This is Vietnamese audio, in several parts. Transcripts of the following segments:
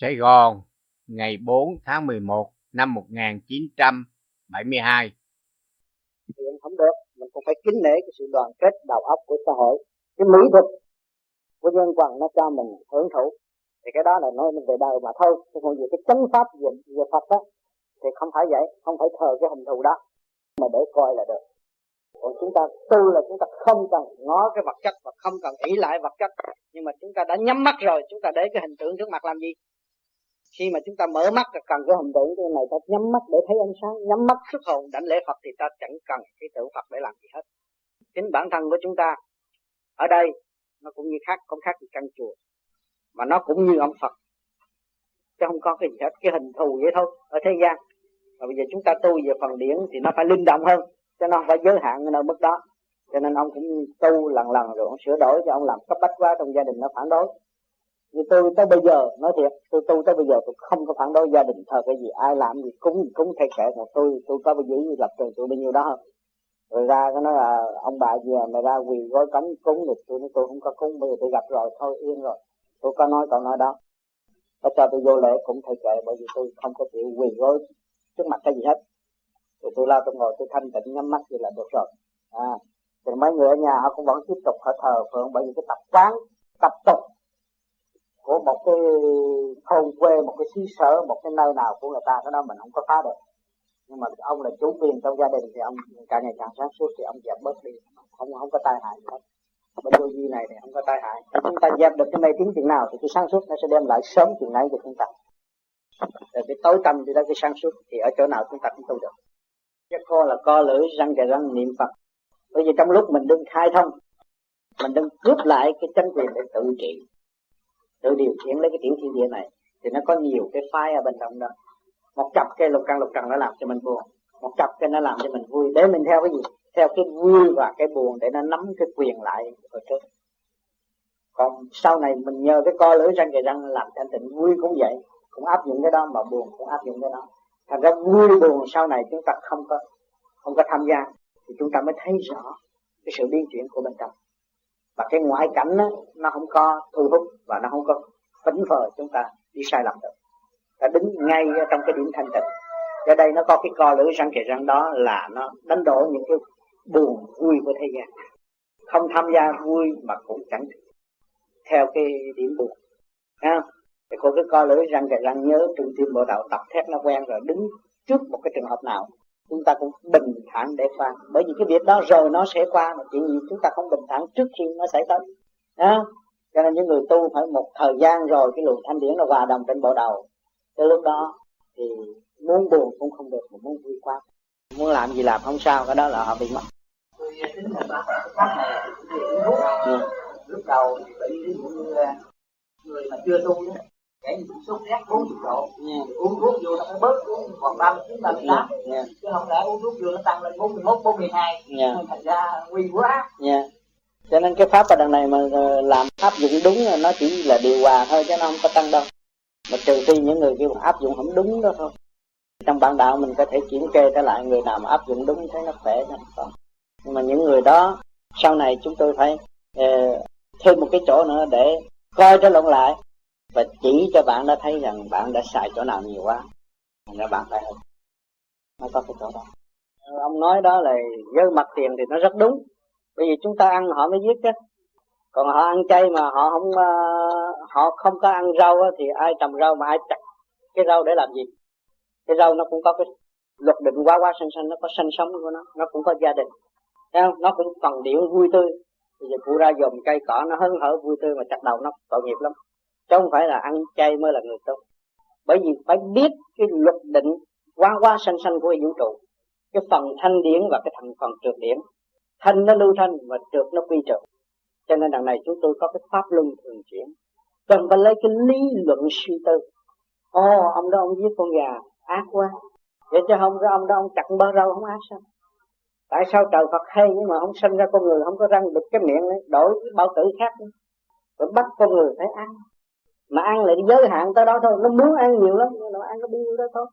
Sài Gòn, ngày 4 tháng 11 năm 1972. Hiện không được, mình cũng phải kính nể cái sự đoàn kết đầu óc của xã hội. Cái mỹ thuật của nhân quần nó cho mình hưởng thụ. Thì cái đó là nói mình về đời mà thôi. Chứ còn về cái chánh pháp về, về Phật đó, thì không phải vậy, không phải thờ cái hình thù đó. Mà để coi là được. Còn chúng ta tu là chúng ta không cần ngó cái vật chất và không cần ý lại vật chất. Nhưng mà chúng ta đã nhắm mắt rồi, chúng ta để cái hình tượng trước mặt làm gì? Khi mà chúng ta mở mắt là cần cái hình tượng cái này ta nhắm mắt để thấy ánh sáng, nhắm mắt xuất hồn, đảnh lễ Phật thì ta chẳng cần cái tượng Phật để làm gì hết. Chính bản thân của chúng ta ở đây, nó cũng như khác, không khác gì căn chùa, mà nó cũng như ông Phật. Chứ không có cái gì hết, cái hình thù vậy thôi, ở thế gian. Và bây giờ chúng ta tu về phần điển thì nó phải linh động hơn cho nó không phải giới hạn ở mức đó. Cho nên ông cũng tu lần lần rồi ông sửa đổi cho ông làm cấp bách quá trong gia đình nó phản đối như tôi tới bây giờ, nói thiệt, tôi tu tới bây giờ tôi không có phản đối gia đình thờ cái gì, ai làm gì cúng gì cúng thay kệ một tôi tôi có bao nhiêu lập trường tôi bao nhiêu đó không rồi ra cái nói là ông bà gì mà ra quỳ gói cống, cúng được tôi nói tôi không có cúng, bây giờ tôi gặp rồi, thôi yên rồi. Tôi có nói, còn nói đó. Nó cho tôi vô lễ cũng thay kệ bởi vì tôi không có chịu quỳ gói trước mặt cái gì hết. Thì tôi lao tôi ngồi, tôi thanh tịnh, nhắm mắt thì là được rồi. À thì mấy người ở nhà họ cũng vẫn tiếp tục họ thờ phượng, bởi vì cái tập quán, tập tục của một cái thôn quê, một cái xứ sở, một cái nơi nào của người ta, cái đó mình không có phá được. Nhưng mà ông là chủ quyền trong gia đình thì ông càng ngày càng sáng suốt thì ông dẹp bớt đi. Không không có tai hại gì hết. Bên vô vi này thì không có tai hại. Nếu chúng ta dẹp được cái mê tín chuyện nào thì cái sáng suốt nó sẽ đem lại sớm chuyện này cho chúng ta. Rồi cái tối tâm thì đó, cái sáng suốt thì ở chỗ nào chúng ta cũng tu được. Cái co là co lưỡi, răng kề răng, niệm phật. Bởi vì trong lúc mình đừng khai thông, mình đừng cướp lại cái chân quyền để tự trị tự điều khiển lấy cái tiểu thiên địa này, thì nó có nhiều cái phái ở bên trong đó. Một cặp cái lục căn, lục trần nó làm cho mình buồn. Một cặp cái nó làm cho mình vui. Để mình theo cái gì? Theo cái vui và cái buồn để nó nắm cái quyền lại ở trước. Còn sau này mình nhờ cái co lưỡi răng kề răng làm thanh tịnh, vui cũng vậy. Cũng áp dụng cái đó mà buồn cũng áp dụng cái đó. Thành ra vui buồn sau này chúng ta không có không có tham gia, thì chúng ta mới thấy rõ cái sự biến chuyển của bên trong và cái ngoại cảnh đó, nó không có thu hút và nó không có phấn phờ chúng ta đi sai lầm được. Ta đứng ngay ở trong cái điểm thanh tịnh. Ở đây nó có cái co lưỡi răng kề răng đó là nó đánh đổ những cái buồn vui của thế gian. Không tham gia vui mà cũng chẳng theo cái điểm buồn. Ha thì cô cứ co lưỡi răng kề răng nhớ trung tim bộ đạo tập thét nó quen rồi đứng trước một cái trường hợp nào chúng ta cũng bình thản để qua bởi vì cái việc đó rồi nó sẽ qua mà chuyện gì chúng ta không bình thản trước khi nó xảy tới đó cho nên những người tu phải một thời gian rồi cái luồng thanh điển nó hòa đồng trên bộ đầu tới lúc đó thì muốn buồn cũng không được mà muốn vui quá muốn làm gì làm không sao cái đó là họ bị mất lúc đầu thì bị như người mà chưa tu kể như sốt rét 40 độ. Yeah. uống thuốc vô nó phải bớt xuống còn 39 38 yeah. chứ không lẽ uống thuốc vô nó tăng lên 41 42 yeah. thành ra nguy quá. Yeah. cho nên cái pháp ở đằng này mà ờ, làm áp dụng đúng nó chỉ là điều hòa thôi chứ nó không có tăng đâu. Mà trừ khi những người kêu áp dụng không đúng đó thôi. Trong bản đạo mình có thể kiểm kê trở lại người nào mà áp dụng đúng thấy nó khỏe nó không. Nhưng mà những người đó sau này chúng tôi phải uh, thêm một cái chỗ nữa để coi trở lộn lại và chỉ cho bạn đã thấy rằng bạn đã xài chỗ nào nhiều quá, thành ra bạn phải hơn nó có cái chỗ đó. Ông nói đó là với mặt tiền thì nó rất đúng. Bởi vì chúng ta ăn họ mới giết chứ. Còn họ ăn chay mà họ không ờ, họ không có ăn rau thì ai trồng rau mà ai chặt? Cái rau để làm gì? Cái rau nó cũng có cái luật định quá quá xanh xanh nó có sanh sống của nó nó cũng có gia đình. Thấy không? nó cũng cần điệu vui tươi. Bây giờ cụ ra dòm cây cỏ, nó hớn hở vui tươi mà chặt đầu nó tội nghiệp lắm chứ không phải là ăn chay mới là người tốt. Bởi vì phải biết cái luật định quá quá sanh sanh của vũ trụ. Cái phần thanh điển và cái thành phần trượt điển thanh nó lưu thanh và trượt nó quy trượt. Cho nên đằng này chúng tôi có cái pháp luân thường chuyển. Cần phải lấy cái lý luận suy tư. Ồ ông đó ông giết con gà ác quá. Vậy chứ không ra ông đó ông chặt bơ rau không ác sao? Tại sao trời Phật hay nhưng mà ông sinh ra con người không có răng được cái miệng ấy, đổi cái bao tử khác rồi bắt con người phải ăn mà ăn lại giới hạn tới đó thôi, nó muốn ăn nhiều lắm nhưng mà ăn có nhiêu đó thôi.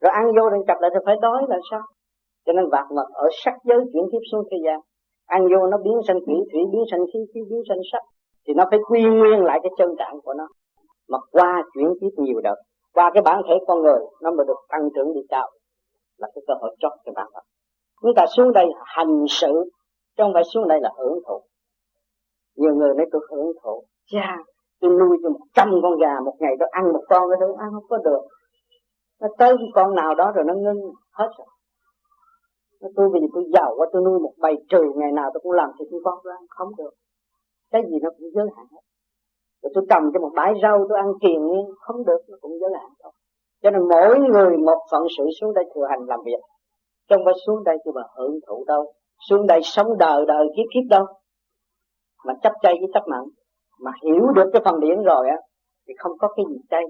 Rồi ăn vô rồi chập lại thì phải đói là sao? Cho nên vạt mật ở sắc giới chuyển tiếp xuống thế gian. Ăn vô nó biến thành thủy thủy, biến thành khí khí biến thành sắc. Thì nó phải quy nguyên lại cái chân trạng của nó. Mà qua chuyển tiếp nhiều đợt qua cái bản thể con người, nó mới được tăng trưởng đi cao. Là cái cơ hội chót cho bạn đó chúng ta xuống đây hành sự, chứ không phải xuống đây là hưởng thụ. Nhiều người nói tôi hưởng thụ. Cha tôi nuôi cho một trăm con gà một ngày, tôi ăn một con, tôi ăn, không có được. Nó tới cái con nào đó rồi nó ngưng, hết rồi. Nó tôi vì tôi giàu quá, tôi nuôi một bầy trừ, ngày nào tôi cũng làm thì tôi con tôi ăn, không được. Cái gì nó cũng giới hạn hết. Rồi tôi trồng cho một bãi rau, tôi ăn kiền nhiên không được, nó cũng giới hạn thôi. Cho nên mỗi người một phận sự xuống đây thừa hành làm việc. Trong phải xuống đây tôi mà hưởng thụ đâu. Xuống đây sống đời đời, kiếp kiếp đâu. Mà chấp chay với chấp mặn mà hiểu được cái phần điển rồi á, thì không có cái gì chay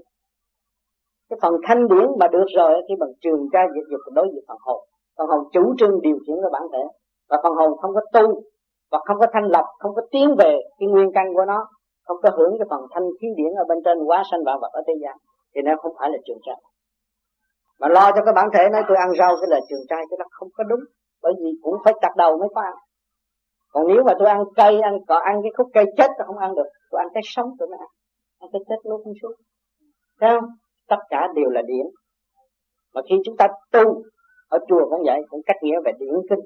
cái phần thanh điển mà được rồi thì bằng trường ca diệt dục đối với phần hồn. Phần hồn chủ trương điều khiển cái bản thể. Và phần hồn không có tu, và không có thanh lập không có tiến về cái nguyên căn của nó, không có hưởng cái phần thanh khí điển ở bên trên quá sanh vạn vật ở thế gian, thì nó không phải là trường trai mà lo cho cái bản thể nói, tôi ăn rau cái là trường trai cái đó không có đúng, bởi vì cũng phải chặt đầu mới có ăn còn nếu mà tôi ăn cây ăn cỏ ăn cái khúc cây chết tôi không ăn được. Tôi ăn cái sống tôi mới ăn. Ăn cái chết lúc không xuống. Thấy không? Tất cả đều là điển. Mà khi chúng ta tu ở chùa cũng vậy, cũng cách nghĩa về điển kinh,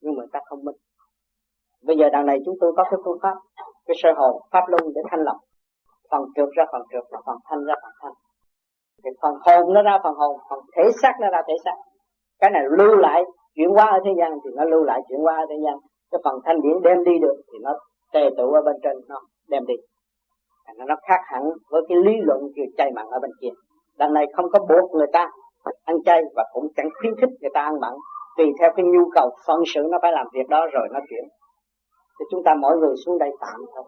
nhưng mà ta không minh. Bây giờ đằng này chúng tôi có cái phương pháp, cái sơ hồn, pháp luân để thanh lọc. Phần trượt ra, phần trượt và phần thanh ra, phần thanh. Thì phần hồn nó ra phần hồn, phần thể xác nó ra thể xác. Cái này lưu lại chuyển hóa ở thế gian thì nó lưu lại chuyển hóa ở thế gian cái phần thanh điển đem đi được thì nó tề tụ ở bên trên nó đem đi. Nó khác hẳn với cái lý luận kiểu chay mặn ở bên kia. Đằng này không có buộc người ta ăn chay và cũng chẳng khuyến khích người ta ăn mặn. Tùy theo cái nhu cầu phân sự nó phải làm việc đó rồi nó chuyển. Thì chúng ta mỗi người xuống đây tạm thôi,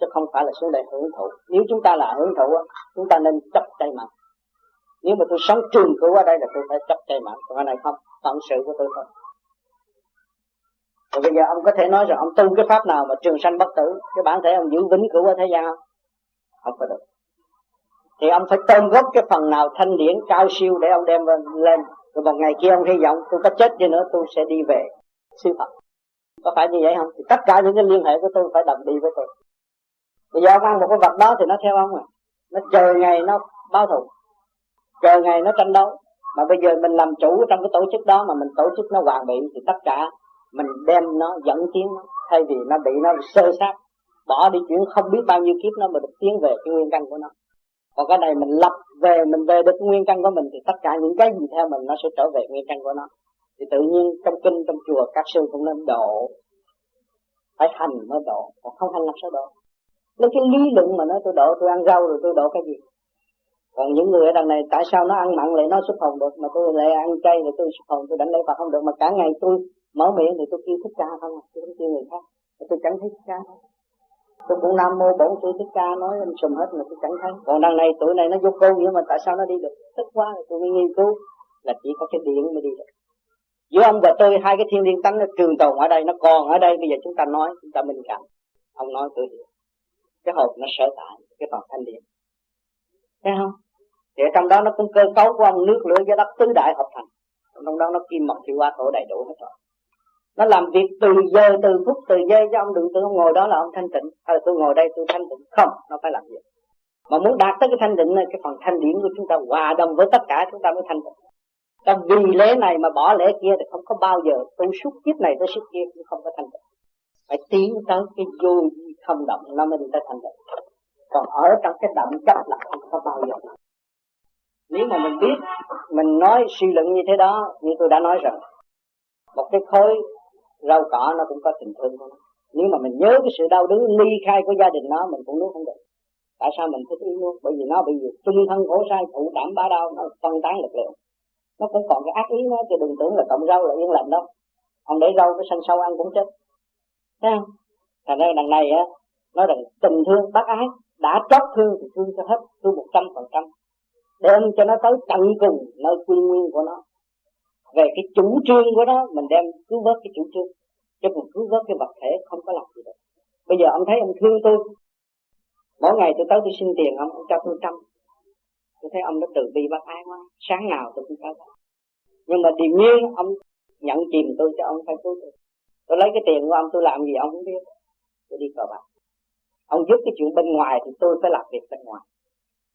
chứ không phải là xuống đây hưởng thụ. Nếu chúng ta là hưởng thụ chúng ta nên chấp chay mặn. Nếu mà tôi sống trường cửu ở đây là tôi phải chấp chay mặn. Còn cái này không, phận sự của tôi thôi và bây giờ ông có thể nói rằng ông tu cái pháp nào mà trường sanh bất tử, cái bản thể ông giữ vĩnh cửu ở thế gian không? Không có được. Thì ông phải tôn góp cái phần nào thanh điển cao siêu để ông đem lên rồi một ngày kia ông hy vọng tôi có chết đi nữa, tôi sẽ đi về sư Phật. Có phải như vậy không? Thì tất cả những cái liên hệ của tôi phải đồng đi với tôi. Bây giờ ông ăn một cái vật đó thì nó theo ông à. Nó chờ ngày nó báo thù. Chờ ngày nó tranh đấu. Mà bây giờ mình làm chủ trong cái tổ chức đó mà mình tổ chức nó hoàn bị thì tất cả mình đem nó dẫn tiến nó, thay vì nó bị nó sơ sát, bỏ đi chuyện không biết bao nhiêu kiếp nó mà được tiến về cái nguyên căn của nó. Còn cái này mình lập về, mình về được nguyên căn của mình thì tất cả những cái gì theo mình nó sẽ trở về nguyên căn của nó. Thì tự nhiên trong kinh, trong chùa các sư cũng nên độ. Phải hành mới độ, còn không hành làm sao độ? Lấy cái lý luận mà nói, tôi độ, tôi ăn rau rồi tôi độ cái gì? Còn những người ở đằng này, tại sao nó ăn mặn lại nó xuất hồn được? Mà tôi lại ăn chay rồi tôi xuất hồn, tôi đánh lấy Phật không được. Mà cả ngày tôi mở miệng thì tôi kêu thích ca không tôi không kêu người khác. Tôi chẳng thấy thích ca đâu. Tôi cũng nam mô bổn sư thích ca nói em sùm hết mà tôi chẳng thấy. Còn đằng này, tuổi này nó vô câu nhưng mà tại sao nó đi được? Thích quá rồi, tôi mới nghiên cứu là chỉ có cái điện mới đi được. Giữa ông và tôi, hai cái thiên liên tánh nó trường tồn ở đây, nó còn ở đây. Bây giờ chúng ta nói, chúng ta minh cảm. Ông nói tôi hiểu. Cái hộp nó sở tại cái phần thanh điện thấy không? Thì ở trong đó nó cũng cơ cấu của ông nước, lửa, gió đất, tứ đại hợp thành. Trong đó nó kim mộc, thủy hoa, thổ đầy đủ hết rồi nó làm việc từ giờ, từ phút, từ giây cho ông đừng tưởng ngồi đó là ông thanh tịnh. Thôi tôi ngồi đây tôi thanh tịnh. Không, nó phải làm việc. Mà muốn đạt tới cái thanh tịnh này, cái phần thanh điển của chúng ta hòa đồng với tất cả, chúng ta mới thanh tịnh. Ta vì lễ này mà bỏ lễ kia thì không có bao giờ tu suốt kiếp này tới suốt kia cũng không có thanh tịnh. Phải tiến tới cái vô vi không động, nó mới đi tới thanh tịnh. Còn ở trong cái động chấp là không có bao giờ. Nếu mà mình biết, mình nói suy luận như thế đó, như tôi đã nói rồi. một cái khối rau cỏ nó cũng có tình thương của nó. Nếu mà mình nhớ cái sự đau đớn ly khai của gia đình nó, mình cũng nuốt không được. Tại sao mình thích ý nuốt bởi vì nó bị trung thân khổ sai, thụ đảm ba đau, nó phân tán lực lượng. Nó cũng còn cái ác ý nó chứ đừng tưởng là cộng rau là yên lành đâu. Ông để rau cái sân sâu ăn cũng chết. Thấy không? Thành ra đằng này á nói rằng tình thương bác ái. Đã trót thương thì thương cho hết, thương một trăm phần trăm. Đem cho nó tới tận cùng nơi quy nguyên của nó về cái chủ trương của nó, mình đem cứu vớt cái chủ trương. Chứ mình cứu vớt cái vật thể không có làm gì được. Bây giờ ông thấy ông thương tôi. Mỗi ngày tôi tới tôi xin tiền ông ông cho tôi trăm. Tôi thấy ông đã từ bi bác ái quá. Sáng nào tôi cũng tới nhưng mà điềm nhiên ông nhận chìm tôi cho ông phải cứu tôi. Tôi lấy cái tiền của ông, tôi làm gì ông không biết. Tôi đi cờ bạc. Ông giúp cái chuyện bên ngoài thì tôi phải làm việc bên ngoài.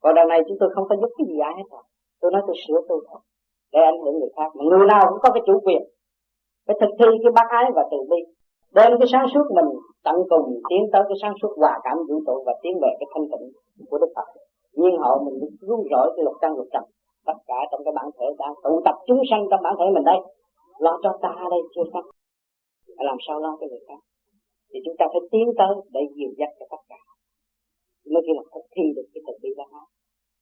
Còn đằng này chúng tôi không có giúp cái gì ai hết rồi. Tôi nói tôi sửa tôi thôi để ảnh hưởng người khác mà người nào cũng có cái chủ quyền, phải thực thi cái bác ái và từ bi. Đem cái sáng suốt mình tận cùng tiến tới cái sáng suốt hòa cảm vũ trụ và tiến về cái thanh tịnh của đức phật. Nhiên hậu mình cứu rỗi cái lục căn lục trần, tất cả trong cái bản thể đang tụ tập chúng sanh trong bản thể mình đây. Lo cho ta đây, chưa xong làm sao lo cho người khác? Thì chúng ta phải tiến tới để dìu dắt cho tất cả. Mới khi là thực thi được cái từ bi bác ái.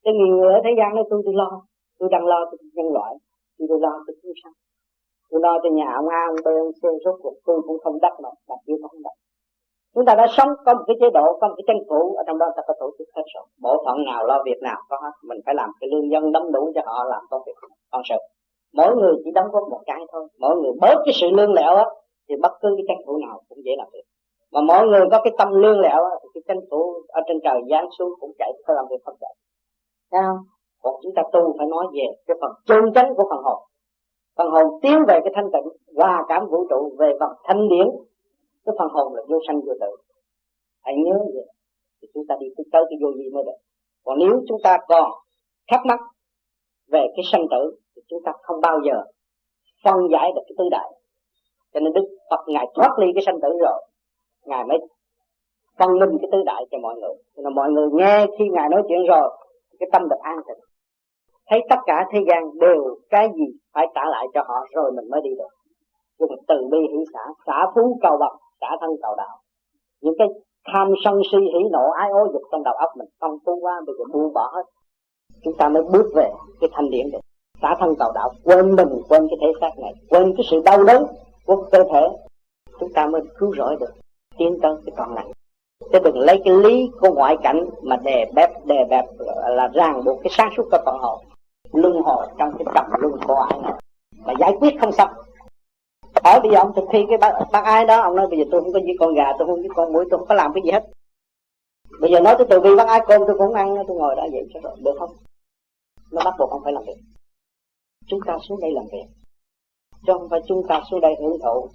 Cái người ở thế gian nó tôi tôi lo tôi đang lo cho nhân loại. Tôi tôi lo cho chúng sanh. Tôi lo cho nhà ông A, ông B, ông C số cuộc tôi cũng không đắc mà, đặc biệt không đắc. Chúng ta đã sống, có một cái chế độ, có một cái tranh phủ ở trong đó ta có tổ chức hết rồi. Bộ phận nào lo việc nào có hết, mình phải làm cái lương dân đóng đủ cho họ làm công việc còn sự. Mỗi người chỉ đóng góp một cái thôi. Mỗi người bớt cái sự lương lẹo á, thì bất cứ cái tranh phủ nào cũng dễ làm được. mà mỗi người có cái tâm lương lẹo á, thì cái tranh phủ ở trên trời giáng xuống cũng chạy có làm việc không chạy. Thấy không? Còn chúng ta tu phải nói về cái phần chân chánh của phần hồn. Phần hồn tiến về cái thanh tịnh, Hòa cảm vũ trụ về phần thanh điển. Cái phần hồn là vô sanh vô tử. Hãy nhớ vậy, Thì chúng ta đi tới cái vô gì mới được. Còn nếu chúng ta còn thắc mắc Về cái sanh tử, Thì chúng ta không bao giờ phân giải được cái tứ đại. Cho nên Đức Phật Ngài thoát ly cái sanh tử rồi, Ngài mới phân minh cái tứ đại cho mọi người. Cho nên mọi người nghe khi Ngài nói chuyện rồi, cái tâm được an tịnh thấy tất cả thế gian đều cái gì phải trả lại cho họ, rồi mình mới đi được. Dùng từ bi hỷ xã xã phú cầu bậc, xã thân cầu đạo. Những cái tham sân si hỉ nộ ái ố dục trong đầu óc mình không tu qua bây giờ buông bỏ hết. Chúng ta mới bước về cái thanh điển được. Xã thân cầu đạo, quên mình, quên cái thể xác này, quên cái sự đau đớn của cơ thể. Chúng ta mới cứu rỗi được, tiến tới cái còn lại chứ đừng lấy cái lý của ngoại cảnh mà đè bẹp đè bẹp là ràng buộc cái sáng suốt của phần hồn luân hồi trong cái trầm luân khổ ai này mà giải quyết không xong. Hỏi bây giờ ông thực thi cái bác, bác ai đó ông nói bây giờ tôi không có giết con gà tôi không giết con mũi tôi không có làm cái gì hết. Bây giờ nói tôi từ bi bác ai cơm tôi cũng ăn tôi ngồi đó vậy cho rồi được không? Nó bắt buộc ông phải làm việc. Chúng ta xuống đây làm việc. Chứ không phải chúng ta xuống đây hưởng thụ.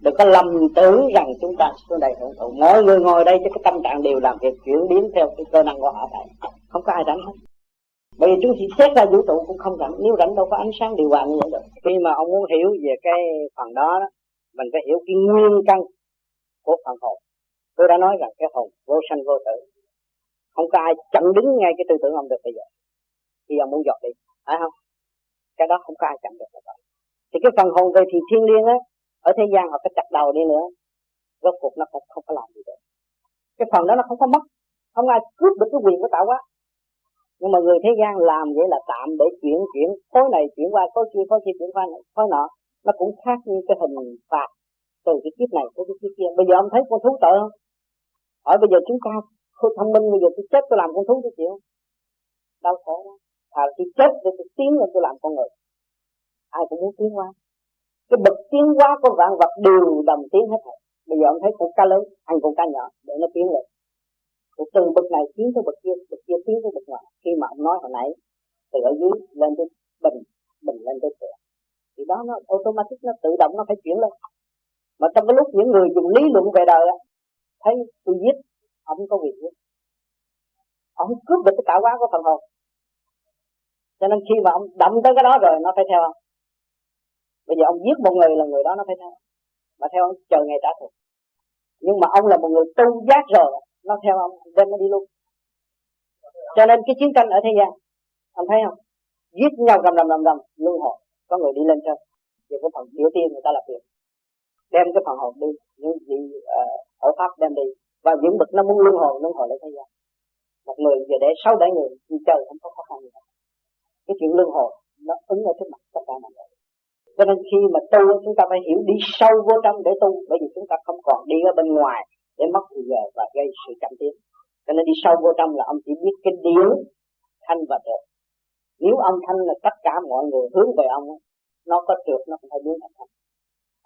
Đừng có lầm tưởng rằng chúng ta xuống đây hưởng thụ. Mỗi người ngồi đây cho cái tâm trạng đều làm việc chuyển biến theo cái cơ năng của họ vậy. Không có ai đánh hết bởi vì chúng chỉ xét ra vũ trụ cũng không rảnh. Nếu rảnh đâu có ánh sáng điều hòa như vậy được khi mà ông muốn hiểu về cái phần đó, đó mình phải hiểu cái nguyên căn của phần hồn. Tôi đã nói rằng cái hồn vô sanh vô tử không có ai chặn đứng ngay cái tư tưởng ông được bây giờ. Khi ông muốn dọt đi phải không? Cái đó không có ai chặn được vậy thì cái phần hồn về thì thiên liêng á ở thế gian họ có chặt đầu đi nữa rốt cuộc nó không, không có làm gì được. Cái phần đó nó không có mất. Không ai cướp được cái quyền của tạo hóa nhưng mà người thế gian làm vậy là tạm để chuyển chuyển. Khối này chuyển qua, khối kia khối kia chuyển qua, khối nọ. Nó cũng khác như cái hình phạt từ cái kiếp này tới cái kiếp kia. Bây giờ ông thấy con thú tội không? Hỏi bây giờ chúng ta thông minh, bây giờ tôi chết tôi làm con thú tôi chịu. Đau khổ đó thà tôi chết để tôi tiến lên tôi làm con người. Ai cũng muốn tiến qua cái bậc tiến qua của vạn vật đều đồng tiến hết rồi bây giờ ông thấy con cá lớn, ăn con cá nhỏ để nó tiến lên rồi từ bậc này tiến tới bậc kia bậc kia tiến tới bậc ngoài. khi mà ông nói hồi nãy, từ ở dưới lên tới bình bình lên tới thượng. Thì đó nó automatic, nó tự động nó phải chuyển lên. Mà trong cái lúc những người dùng lý luận về đời thấy tôi giết ông có quyền giết ông cướp được cái tạo hóa của phần hồn. Cho nên khi mà ông động tới cái đó rồi, nó phải theo ông. Bây giờ ông giết một người là người đó nó phải theo mà theo ông chờ ngày trả thù. Nhưng mà ông là một người tu giác rồi nó theo ông, đem nó đi luôn. Cho nên cái chiến tranh ở thế gian, ông thấy không? Giết nhau rầm rầm rầm rầm, luân hồi. Có người đi lên trên về cái phần địa tiên người ta làm việc đem cái phần hồn đi, những gì ờ, ở pháp đem đi. Và những bậc nó muốn luân hồi luân hồi lên thế gian. Một người về để sáu bảy người đi chơi, không có khó khăn gì cả. cái chuyện luân hồi, nó ứng ở trước mặt tất cả mọi người. Cho nên khi mà tu, chúng ta phải hiểu đi sâu vô trong để tu, bởi vì chúng ta không còn đi ở bên ngoài để mất thời giờ và gây sự chậm tiến. Cho nên đi sâu vô trong là ông chỉ biết cái điển thanh và trượt nếu ông thanh là tất cả mọi người hướng về ông nó có trượt nó cũng phải biến thành thanh.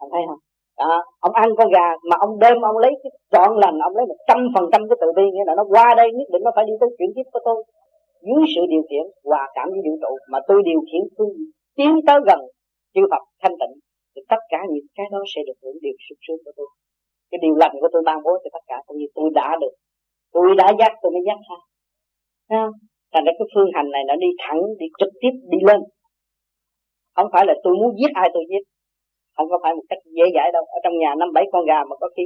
Ông thấy không? À, ông ăn con gà mà ông đem ông lấy cái trọn lành ông lấy một trăm phần trăm cái tự bi nghĩa là nó qua đây nhất định nó phải đi tới chuyển tiếp của tôi. Dưới sự điều khiển hòa cảm với vũ trụ mà tôi điều khiển tôi tiến tới gần chư Phật thanh tịnh thì tất cả những cái đó sẽ được hưởng điều sung sướng của tôi cái điều lành của tôi ban bố cho tất cả cũng như tôi đã được. Tôi đã giác tôi mới giác ra thành ra cái phương hành này nó đi thẳng, đi trực tiếp, đi lên. Không phải là tôi muốn giết ai tôi giết. Không có phải một cách dễ dãi đâu. Ở trong nhà năm bảy con gà mà có khi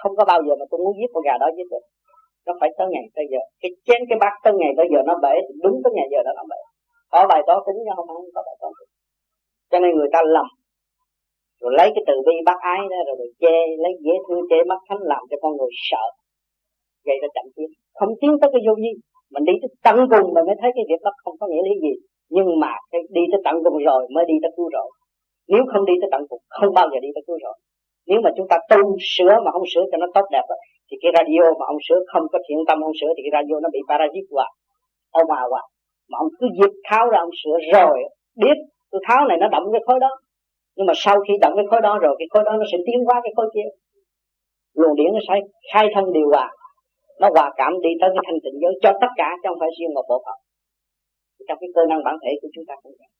không có bao giờ mà tôi muốn giết con gà đó giết được. Nó phải tới ngày tới giờ. Cái chén, cái bát tới ngày tới giờ nó bể, thì đúng tới ngày giờ đó nó bể. Có bài toán tính chứ không có bài toán tính. Cho nên người ta lầm rồi lấy cái từ bi bác ái đó rồi, bị chê lấy dễ thương chê mắt thánh làm cho con người sợ vậy là chậm tiến không tiến tới cái vô vi mình đi tới tận cùng mình mới thấy cái việc đó không có nghĩa lý gì. Nhưng mà cái đi tới tận cùng rồi mới đi tới cứu rỗi. Nếu không đi tới tận cùng không bao giờ đi tới cứu rỗi. Nếu mà chúng ta tu sửa mà không sửa cho nó tốt đẹp đó, thì cái radio mà ông sửa không có thiện tâm ông sửa thì cái radio nó bị parasite hoài ông hòa hoài mà ông cứ dịp tháo ra ông sửa rồi biết tôi tháo này nó động cái khối đó nhưng mà sau khi động cái khối đó rồi, cái khối đó nó sẽ tiến qua cái khối kia. Luồng điển nó sẽ khai thông điều hòa. Nó hòa cảm đi tới cái thanh tịnh giới cho tất cả, chứ không phải riêng một bộ phận. Trong cái cơ năng bản thể của chúng ta cũng vậy.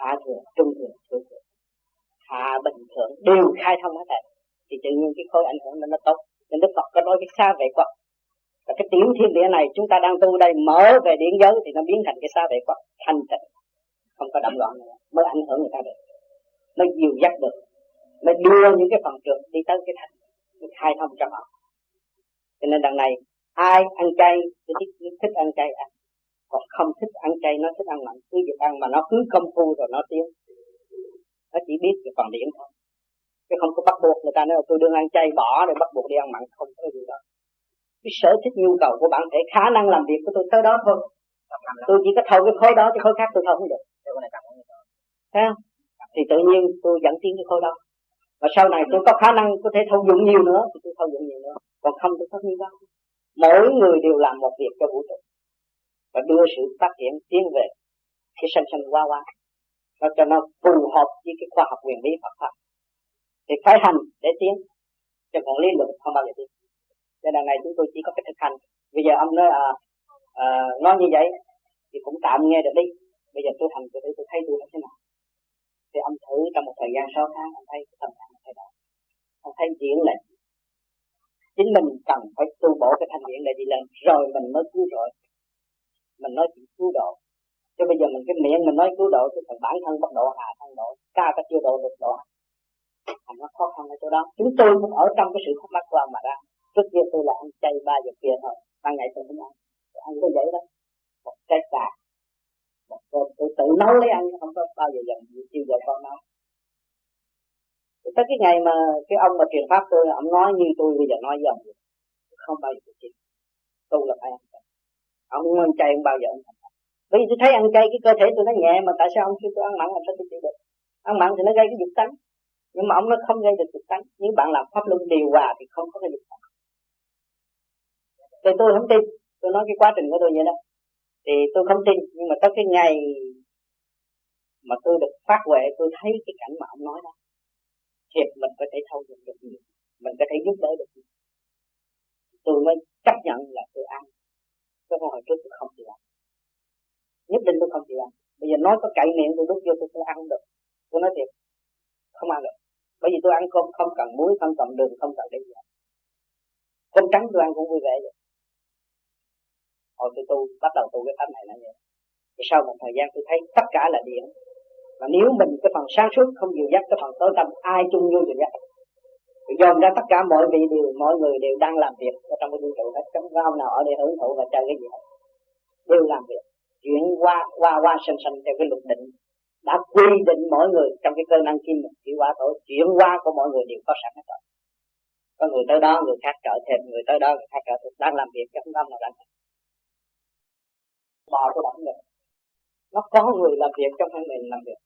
Hạ thừa, trung thừa thượng thừa. Hạ bình thường, đều khai thông hết thảy. Thì tự nhiên cái khối ảnh hưởng nó nó tốt. Nên đức phật có nói cái xa vệ quật và cái tiểu thiên địa này chúng ta đang tu đây, mở về điện giới thì nó biến thành cái xa vệ quật thanh tịnh. Không có động loạn nữa, mới ảnh hưởng người ta được mới dìu dắt được. Mới đưa những cái phần trượt đi tới cái thành khai thông cho họ. Cho nên đằng này ai ăn chay thì thích, thích ăn chay ăn còn không thích ăn chay nó thích ăn mặn. Cứ việc ăn mà nó cứ công phu rồi nó tiến. Nó chỉ biết cái phần điểm thôi. Chứ không có bắt buộc người ta nói là tôi đừng ăn chay bỏ để bắt buộc đi ăn mặn. Không có gì đó cái sở thích nhu cầu của bản thể khả năng làm việc của tôi tới đó thôi. Tôi chỉ có thâu cái khối đó chứ khối khác tôi thâu không được. Thấy không thì tự nhiên tôi dẫn tiến cái khối đó. Và sau này tôi có khả năng có thể thâu dụng nhiều nữa thì tôi thâu dụng nhiều nữa. Còn không tôi thâu như đó mỗi người đều làm một việc cho vũ trụ. Và đưa sự phát triển tiến về cái sanh sanh qua qua nó cho nó phù hợp với cái khoa học quyền lý Phật pháp. Thì phải hành để tiến chứ còn lý luận không bao giờ tiến. Cho nên này chúng tôi chỉ có cái thực hành. Bây giờ ông nói à, à, nói như vậy thì cũng tạm nghe được đi. Bây giờ tôi hành tôi thấy tôi thấy tôi là thế nào? Thì ông thử trong một thời gian 6 tháng, ông thấy tâm trạng thay đổi. Ông thấy diễn lệnh chính mình cần phải tu bổ cái thanh điển này đi lên, rồi mình mới cứu rỗi. Mình nói chuyện cứu độ. Chứ bây giờ mình cái miệng mình nói cứu độ thì phần bản thân bất độ hà thân độ ca ta chưa độ được độ thành nó khó khăn ở chỗ đó. Chúng tôi cũng ở trong cái sự khó mắc của ông mà ra. Trước kia tôi là ăn chay ba giờ kia thôi. Ban ngày tôi cũng ăn. Tôi ăn có vậy đó. Một cái cà con tôi tự nấu lấy ăn không có bao giờ dành chiêu vợ con nấu tới cái ngày mà cái ông mà truyền pháp tôi, ông nói như tôi bây giờ nói với ông không bao giờ tôi chịu. Tu là phải ăn chay. Ông ăn chay không bao giờ ông thành bởi vì tôi thấy ăn chay cái cơ thể tôi nó nhẹ mà tại sao ông kêu tôi ăn mặn làm sao tôi chịu được? Ăn mặn thì nó gây cái dục tánh. Nhưng mà ông nó không gây được dục tánh. Nếu bạn làm pháp luân điều hòa thì không có cái dục tánh. Thì tôi không tin. Tôi nói cái quá trình của tôi vậy đó thì tôi không tin, nhưng mà tới cái ngày mà tôi được phát huệ, tôi thấy cái cảnh mà ông nói đó thiệt mình có thể thâu được được nhiều, mình có thể giúp đỡ được nhiều. Tôi mới chấp nhận là tôi ăn. Chứ không hồi trước, tôi không chịu ăn. Nhất định tôi không chịu ăn. Bây giờ nói có cậy miệng, tôi đút vô, tôi sẽ ăn được. Tôi nói thiệt, không ăn được. Bởi vì tôi ăn cơm không cần muối, không cần đường, không cần cái gì. Cơm trắng tôi ăn cũng vui vẻ vậy hồi tôi tu bắt đầu tu cái pháp này là vậy rồi sau một thời gian tôi thấy tất cả là điện và nếu mình cái phần sáng suốt không dìu dắt cái phần tối tâm, ai chung vô dìu dắt? Rồi dồn ra tất cả mọi vị đều mọi người đều đang làm việc ở trong cái vũ trụ hết. Không có ông nào ở đây hưởng thụ và chơi cái gì hết. Đều làm việc, chuyển qua qua qua sanh sanh theo cái luật định đã quy định mỗi người trong cái cơ năng kim một chịu qua tổ, chuyển qua của mọi người đều có sẵn hết rồi. Có người tới đó, người khác trở thêm, người tới đó, người khác trở thêm. Đang làm việc chứ không có nào đang bò cái bản mình nó có người làm việc trong thân mình làm việc.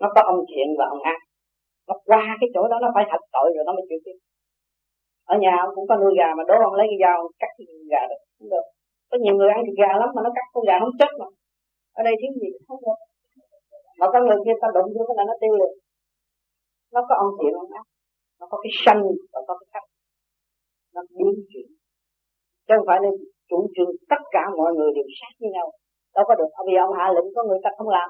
Nó có ông thiện và ông ác. Nó qua cái chỗ đó nó phải thật tội rồi nó mới chịu tiếp. Ở nhà ông cũng có nuôi gà mà đố ông lấy cái dao cắt cái gà được không được. Có nhiều người ăn thịt gà lắm mà nó cắt con gà không chết mà. Ở đây thiếu gì không được. Mà có người kia ta đụng vô cái là nó tiêu. Liền nó có ông thiện ông ác. Nó có cái sanh và có cái khắc nó biến chuyển chứ không phải nên chủ trương tất cả mọi người đều sát với nhau. Đâu có được. Bây giờ ông hạ lệnh có người ta không làm.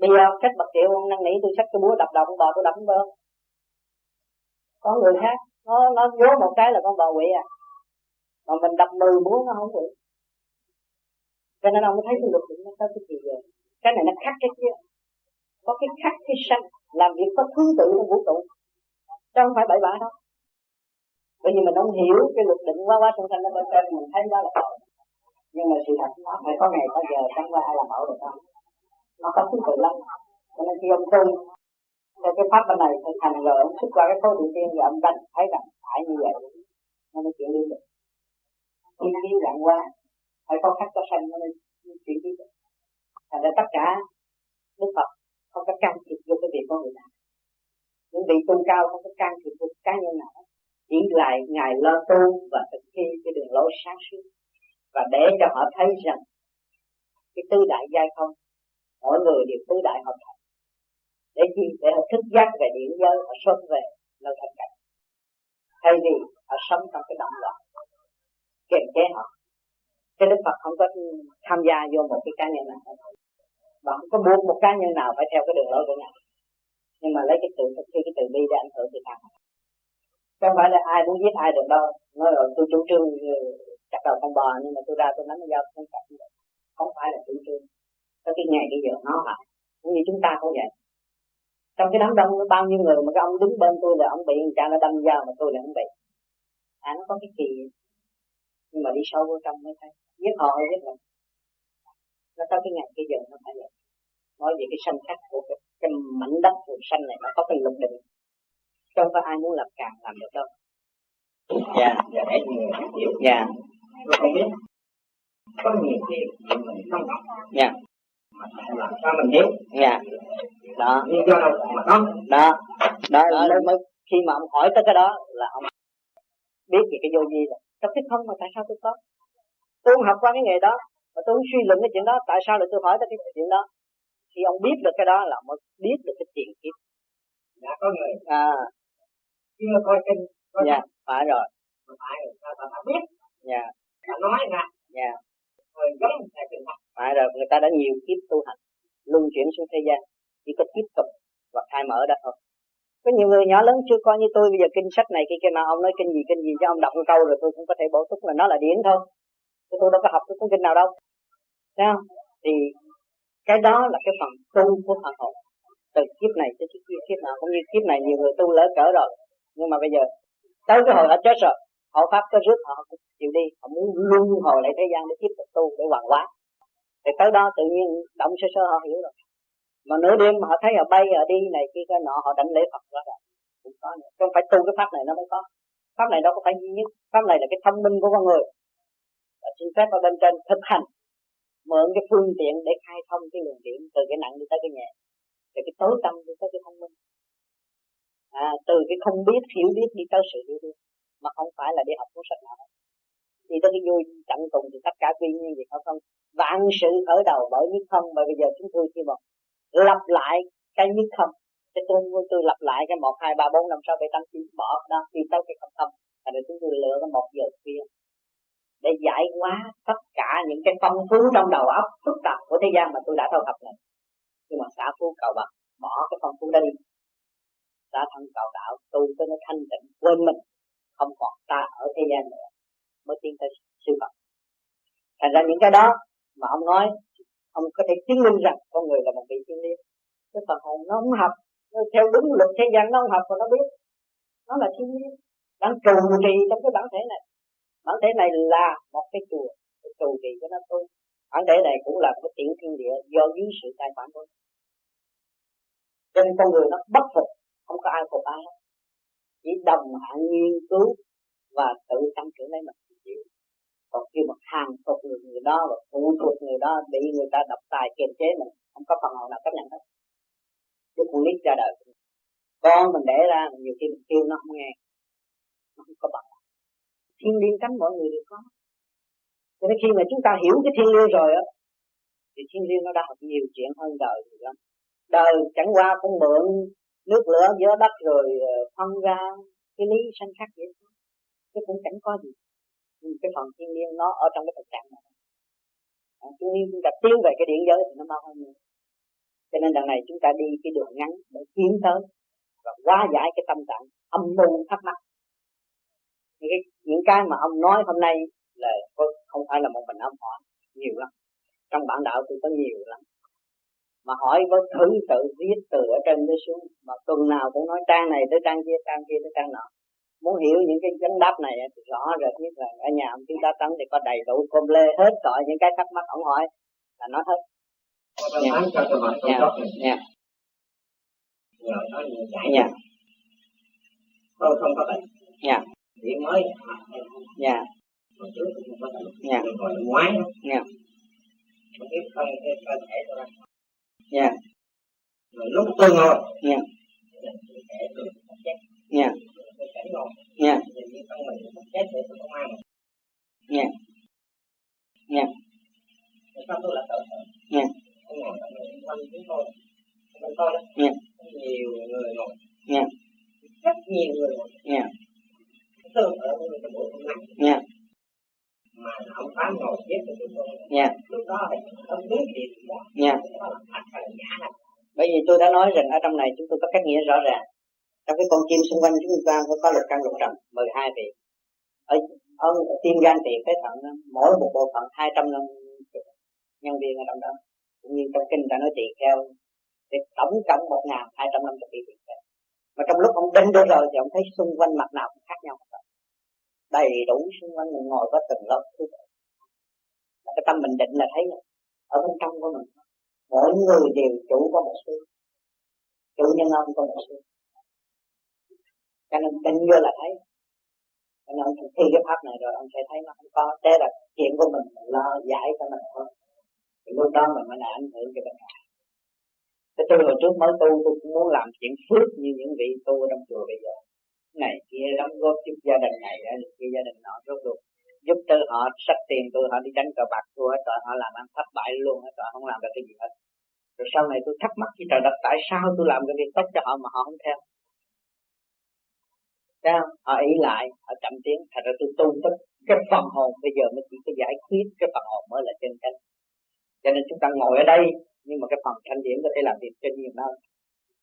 Bây giờ sách bậc triệu ông năn nỉ, tôi xách cái búa đập động con bò tôi đập không bơ có người khác, nó nó vố một cái là con bò quỵ à. Mà mình đập mười búa nó không được. Cho nên ông mới thấy cái luật định nó có cái gì rồi cái này nó khác cái kia. Có cái khác cái sanh, làm việc có thứ tự trong vũ trụ. Chứ không phải bậy bạ đâu bởi vì mình không hiểu cái luật định quá quá sanh sanh nó bên trên mình thấy đó là tội. Nhưng mà sự thật nó phải có ngày có giờ, chẳng qua ai làm mẫu được không nó có thứ tự lắm. Cho nên khi ông tu theo cái pháp bên này thực hành rồi ông xuất qua cái khối đầu tiên rồi ông đánh, thấy rằng phải như vậy. Nó mới chuyển đi được. Khi khí dạng qua phải có khách có sanh nó mới chuyển đi được. Thành ra tất cả đức phật không có can thiệp vô cái việc của người nào. Những vị tu cao không có can thiệp vô cá nhân nào chỉ lại ngài lo tu và thực thi cái đường lối sáng suốt. Và để cho họ thấy rằng cái tứ đại giai không, mỗi người đều tứ đại hợp thành. Để chi để họ thức giác về điện giới, họ xuất về nơi thành cảnh. Thay vì họ sống trong cái động loạn kiềm chế họ. Cái đức phật không có tham gia vô một cái cá nhân nào. Và không có buộc một cá nhân nào phải theo cái đường lối của ngài. Nhưng mà lấy cái tự thực thi, cái tự bi để ảnh hưởng người ta không phải là ai muốn giết ai được đâu. Nói rồi tôi chủ trương chặt đầu con bò nhưng mà tôi ra tôi nắm dao không chặt được không phải là chủ trương. Tới cái ngày bây giờ nó lại cũng như chúng ta cũng vậy. Trong cái đám đông có bao nhiêu người mà cái ông đứng bên tôi là ông bị người ta nó đâm dao mà tôi là không bị. À nó có cái kỳ. Nhưng mà đi sâu vô trong mới thấy. Giết họ hay giết mình? Nó tới cái ngày cái giờ nó phải vậy. Nói về cái sanh khắc của cái, cái mảnh đất vùng xanh này nó có cái luật định không có ai muốn làm càng làm được đâu. Dạ dạ để người hiểu. Dạ. Không biết. Có nhiều khi mình không học. Dạ. Mà làm sao mình hiểu dạ. Đó. Nhưng do đâu mà nó đó. Đó là mới khi mà ông hỏi tới cái đó là ông biết về cái vô vi rồi. Tôi biết không mà tại sao tôi có? Tôi không học qua cái nghề đó mà tôi không suy luận cái chuyện đó. Tại sao lại tôi hỏi tới cái chuyện đó? Khi ông biết được cái đó là mới biết được cái tiền kiếp. Đã có người. À chưa coi kinh coi dạ phải rồi. Mà phải rồi ta ta đã biết? Dạ. Ta nói ra dạ. Rồi giống theo kinh học phải rồi người ta đã nhiều kiếp tu hành luân chuyển xuống thế gian chỉ có tiếp tục và khai mở đó thôi. Có nhiều người nhỏ lớn chưa coi như tôi bây giờ kinh sách này kia kia nào ông nói kinh gì kinh gì cho ông đọc một câu rồi tôi cũng có thể bổ túc là nó là điển thôi. Tôi đâu có học cái cuốn kinh nào đâu. Thấy không? thì cái đó là cái phần tu của phần hồn từ kiếp này tới kiếp, kiếp nào cũng như kiếp này nhiều người tu lỡ cỡ rồi nhưng mà bây giờ, tới cái hồi họ chết rồi, họ pháp có rước, họ cũng chịu đi, họ muốn luân hồi lại thế gian để tiếp tục tu, để hoàn hóa. Thì tới đó tự nhiên động sơ sơ họ hiểu rồi. Mà nửa đêm họ thấy họ bay, họ đi này kia, cái nọ, họ đánh lễ Phật đó rồi. Cũng có nữa. Không phải tu cái pháp này nó mới có. Pháp này đâu có phải duy nhất. Pháp này là cái thông minh của con người. Và xin phép ở bên trên thực hành, mượn cái phương tiện để khai thông cái luồng điện từ cái nặng đi tới cái nhẹ. Từ cái tối tâm đi tới cái thông minh à, từ cái không biết hiểu biết đi tới sự hiểu biết mà không phải là đi học cuốn sách nào đi tới cái vui tận cùng thì tất cả quy nhiên gì không không? Vạn sự khởi đầu bởi nhất không mà bây giờ chúng tôi khi mà lặp lại cái nhất không. Cái tôi tôi lặp lại cái một hai ba bốn năm sáu bảy tám chín bỏ đó đi tới cái không không. Và rồi chúng tôi lựa cái một giờ kia để giải hóa tất cả những cái phong phú trong đầu óc phức tạp của thế gian mà tôi đã thâu thập này. Nhưng mà xã phú cầu bằng bỏ cái phong phú đó đi đã thân cầu đạo, tu cho nó thanh tịnh, quên mình. Không còn ta ở thế gian nữa. Mới tiến tới siêu phật. Thành ra những cái đó mà ông nói, ông có thể chứng minh rằng con người là một vị thiên liêng. Cái phần hồn nó không học nó theo đúng luật thế gian, nó không học và nó biết. Nó là thiên liêng. Đang trù trì trong cái bản thể này. Bản thể này là một cái chùa. Cái trù trì cho nó tu bản thể này cũng là cái tiểu thiên địa do dưới sự tài phản của cho nên con người nó bất phục không có ai phục ai hết chỉ đồng hạng nghiên cứu và tự tăng trưởng lấy mình chịu còn khi mà hàng phục người, người đó và phụ thuộc người đó bị người ta độc tài kiềm chế mình không có phần hồn nào chấp nhận hết. Chứ con nít ra đời. Con mình để ra nhiều khi mình kêu nó không nghe. Nó không có bằng. Thiên liên cánh mọi người đều có. Cho nên khi mà chúng ta hiểu cái thiên liêng rồi á thì thiên liêng nó đã học nhiều chuyện hơn đời nhiều lắm. Đời chẳng qua cũng mượn nước lửa gió đất rồi ờ, phân ra cái lý sanh khắc vậy thôi. Chứ cũng chẳng có gì. Nhưng cái phần thiên nhiên nó ở trong cái thực trạng này. À, thiên chúng ta tiến về cái điện giới thì nó mau hơn nhiều. Cho nên lần này chúng ta đi cái đường ngắn để tiến tới và hóa giải cái tâm trạng âm mưu thắc mắc. Những cái, những cái mà ông nói hôm nay là không phải là một mình ông hỏi nhiều lắm. Trong bản đạo tôi có nhiều lắm mà hỏi có thử tự viết từ ở trên tới xuống. Mà tuần nào cũng nói trang này tới trang kia trang kia tới trang nọ. Muốn hiểu những cái vấn đáp này thì rõ rệt nhất là ở nhà ông chúng ta tấn thì có đầy đủ com lê hết gọi những cái thắc mắc ông hỏi là nói hết. Nha nha nha nha tôi không có bệnh. Nha điện mới không có bệnh. Nha rồi ngoái không không cái cơ thể Dạ. nha yeah. lúc tôi ngồi. Nha nha nha nha nha nha sao tôi lại tự nha nha nhiều người ngồi nha rất nhiều người ngồi nha tương tự như cái buổi hôm nay nha mà ông tám ngồi viết cho chúng tôi. Nha lúc đó không biết đó nha đó này. Bởi vì tôi đã nói rằng ở trong này chúng tôi có cách nghĩa rõ ràng. Trong cái con chim xung quanh chúng ta có có lục căn lục trần 12 vị. Ở ở tim gan tiền cái thận mỗi một bộ phận 200 nhân, nhân viên ở trong đó. Cũng như trong kinh ta nói tỳ kheo thì tổng cộng một ngàn hai trăm năm mươi vị tỳ kheo mà trong lúc ông định được rồi thì ông thấy xung quanh mặt nào cũng khác nhau đầy đủ xung quanh mình ngồi có từng lớp thứ cái tâm mình định là thấy ở bên trong của mình mỗi người đều chủ có một sư, chủ nhân ông có một sư, cho nên định vô là thấy. Cho nên ông thực thi cái pháp này rồi ông sẽ thấy nó không có. Thế là chuyện của mình, mình lo giải cho mình thôi. Thì lúc đó mình mới là ảnh hưởng cho bên ngoài cái tôi hồi trước mới tu tôi cũng muốn làm chuyện phước như những vị tu trong chùa bây giờ này kia đóng góp giúp gia đình này đó kia gia đình nọ rốt cuộc giúp tôi họ sách tiền tôi họ đi đánh cờ bạc tôi hết rồi họ làm ăn thất bại luôn hết rồi không làm được cái gì hết rồi sau này tôi thắc mắc với trời đất tại sao tôi làm cái việc tốt cho họ mà họ không theo Thấy Họ ý lại, họ chậm tiến, thật ra tôi tu tất cái phần hồn bây giờ mới chỉ có giải quyết cái phần hồn mới là chân chánh. Cho nên chúng ta ngồi ở đây, nhưng mà cái phần thanh điển có thể làm việc trên nhiều nơi.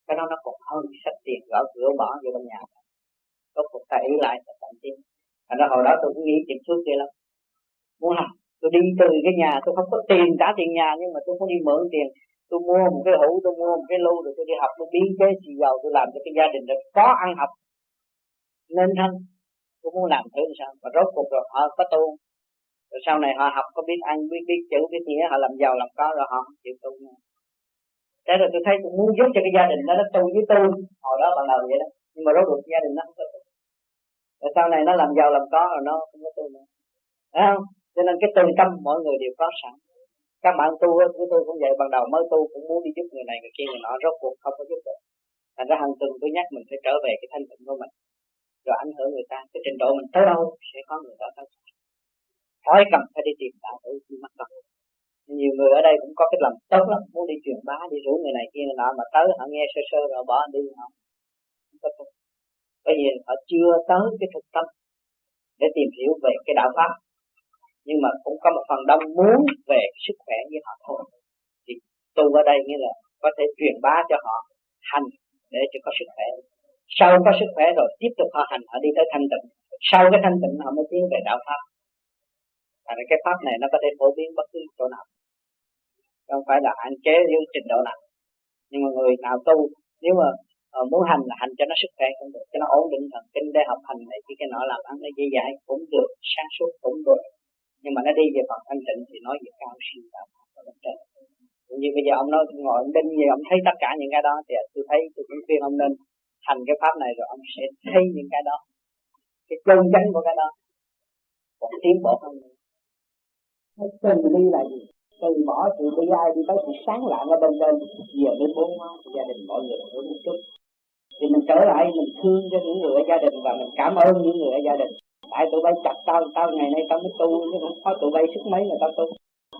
Cái đó nó còn hơn sách tiền gõ cửa bỏ vô trong nhà rốt cuộc ta ý lại là chậm tiến. Thành ra hồi đó tôi cũng nghĩ chuyện suốt kia lắm. Muốn làm, tôi đi từ cái nhà, tôi không có tiền trả tiền nhà, nhưng mà tôi không đi mượn tiền. Tôi mua một cái hũ, tôi mua một cái lô, rồi tôi đi học, tôi biến chế xì dầu, tôi làm cho cái gia đình được có ăn học. Nên thân. Tôi muốn làm thử sao. Và rốt cuộc rồi họ có tu. Rồi sau này họ học có biết ăn biết biết chữ biết nghĩa họ làm giàu làm có rồi họ không chịu tu nữa. Thế rồi tôi thấy tôi muốn giúp cho cái gia đình đó nó tu với tu hồi đó bằng đầu vậy đó. Nhưng mà rốt cuộc gia đình nó không có tu rồi sau này nó làm giàu làm có rồi nó không có tu nữa. Thấy không? Cho nên cái tư tâm mọi người đều có sẵn. Các bạn tu của tôi cũng vậy, ban đầu mới tu cũng muốn đi giúp người này người kia, người nọ, rốt cuộc không có giúp được. Thành ra hàng tuần tôi nhắc mình phải trở về cái thanh tịnh của mình, rồi ảnh hưởng người ta. Cái trình độ mình tới đâu sẽ có người đó tới. Khỏi cần phải đi tìm đạo hữu khi mắc công nhiều người ở đây cũng có cái lòng tốt lắm, muốn đi truyền bá, đi rủ người này kia, người nọ, mà tới họ nghe sơ sơ rồi bỏ đi, không? Không có tốt bởi vì họ chưa tới cái thực tâm để tìm hiểu về cái đạo pháp. Nhưng mà cũng có một phần đông muốn về sức khỏe như họ thôi. Thì tu ở đây nghĩa là có thể truyền bá cho họ hành để cho có sức khỏe. Sau có sức khỏe rồi, tiếp tục họ hành, họ đi tới thanh tịnh. Sau cái thanh tịnh, họ mới tiến về đạo pháp. Và cái pháp này nó có thể phổ biến bất cứ chỗ nào. Không phải là hạn chế với trình độ nào. Nhưng mà người nào tu, nếu mà uh, muốn hành là hành cho nó sức khỏe cũng được cho nó ổn định thần kinh để học hành này cái nọ làm ăn nó dễ dãi cũng được sáng suốt cũng được. Nhưng mà nó đi về phần thanh tịnh thì nói về cao siêu đạo trên. Như bây giờ ông nói ngồi ông đinh gì ông thấy tất cả những cái đó thì tôi thấy tôi cũng khuyên ông nên thành cái pháp này rồi ông sẽ thấy những cái đó. Cái chân chánh của cái đó. Còn tiến bộ hơn nữa. Từ đi là gì? Từ bỏ sự bi ai đi tới sự sáng lạng ở bên trên giờ mới bốn hóa gia đình mọi người hướng một chút thì mình trở lại, mình thương cho những người ở gia đình và mình cảm ơn những người ở gia đình. Tại tụi bay chặt tao tao ngày nay tao mới tu chứ không có tụi bay sức mấy người tao tu.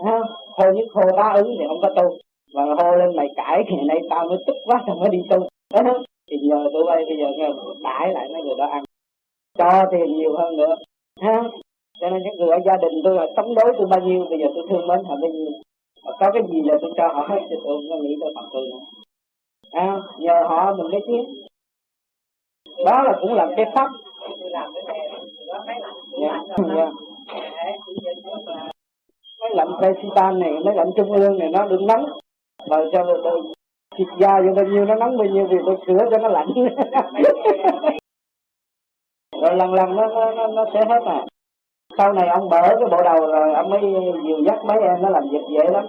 Ha hô nhất hô ba ứng thì không có tu. Và hô lên mày cãi, ngày nay tao mới tức quá, tao mới đi tu. Thì giờ tụi bay bây giờ nghe đãi lại, mấy người đó ăn. Cho tiền nhiều hơn nữa. Ha, cho nên những người ở gia đình tôi là sống đối tôi bao nhiêu, bây giờ tôi thương mến họ bao nhiêu. Mà có cái gì là tôi cho họ hết thì tôi không có nghĩ tới phần tôi nữa à, nhờ họ mình mới tiến đó là cũng là cái pháp. Dạ, dạ. Mấy lạnh President này mấy lạnh trung ương này nó đừng nóng và cho tôi thịt da vô bao nhiêu nó nóng bao nhiêu thì tôi sửa cho nó lạnh. Rồi lần lần nó nó nó sẽ hết à. Sau này ông bở cái bộ đầu rồi ông mới dìu dắt mấy em nó làm việc dễ lắm.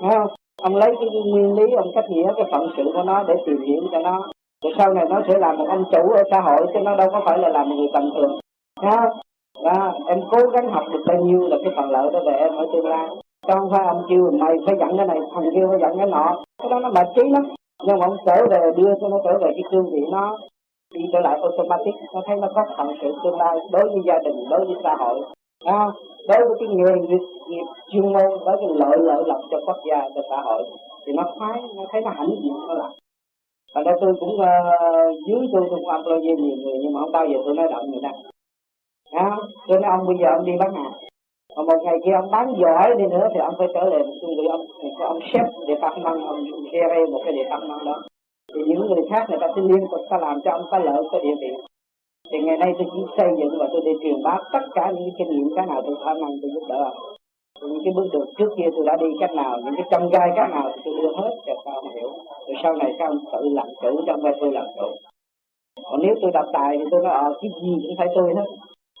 Thấy không? Ông lấy cái nguyên lý ông cách nghĩa cái phận sự của nó để tìm hiểu cho nó. Rồi sau này nó sẽ làm một ông chủ ở xã hội chứ nó đâu có phải là làm một người tầm thường. Đó đó, em cố gắng học được bao nhiêu là cái phần lợi đó về em ở tương lai. Chứ không phải ông kêu mày phải dặn cái này thằng kia phải dặn cái nọ. Cái đó nó mệt trí lắm. Nhưng mà ông trở về đưa cho nó trở về cái cương vị nó đi trở lại automatic. Nó thấy nó có phận sự tương lai đối với gia đình đối với xã hội không? đối với cái nghề nghiệp, nghiệp chuyên môn đối với lợi lợi lộc cho quốc gia cho xã hội thì nó khoái nó thấy nó hãnh diện nó làm và đây tôi cũng uh, dưới tôi tôi cũng employ nhiều người nhưng mà không bao giờ tôi nói động người ta. À, tôi nói ông bây giờ ông đi bán hàng. Mà một ngày kia ông bán giỏi đi nữa thì ông phải trở lại một người ông có ông sếp để tập năng ông share một cái để phát năng đó. Thì những người khác người ta sẽ liên tục ta làm cho ông có lợi có địa vị thì ngày nay tôi chỉ xây dựng và tôi đi truyền bá tất cả những kinh nghiệm cái nào tôi khả năng tôi giúp đỡ. Ông những cái bước đường trước kia tôi đã đi cách nào những cái trong gai cách nào thì tôi đưa hết cho các ông hiểu. Rồi sau này các ông tự làm chủ trong vai tôi làm chủ. Còn nếu tôi đọc tài thì tôi nói ờ cái gì cũng phải tôi hết.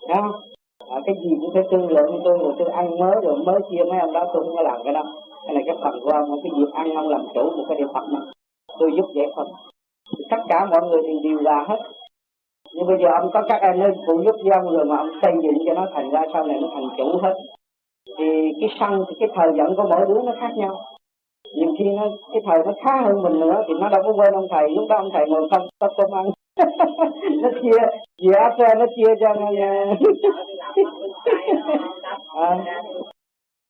Đó à, ờ, cái gì cũng phải tương lượng với tôi rồi tôi ăn mới rồi mới chia mấy ông đó tôi không có làm cái đó. Cái này cái phần của ông cái việc ăn ông làm chủ một cái điều phật mà. Tôi giúp giải phần tất cả mọi người đều điều là hết nhưng bây giờ ông có các em nó phụ giúp với ông rồi mà ông xây dựng cho nó thành ra sau này nó thành chủ hết. Thì cái sân thì cái thời giận của mỗi đứa nó khác nhau. Nhiều khi nó cái thời nó khá hơn mình nữa thì nó đâu có quên ông thầy lúc đó ông thầy ngồi không có cơm ăn. Nó chia dì áp ra nó chia cho nó à,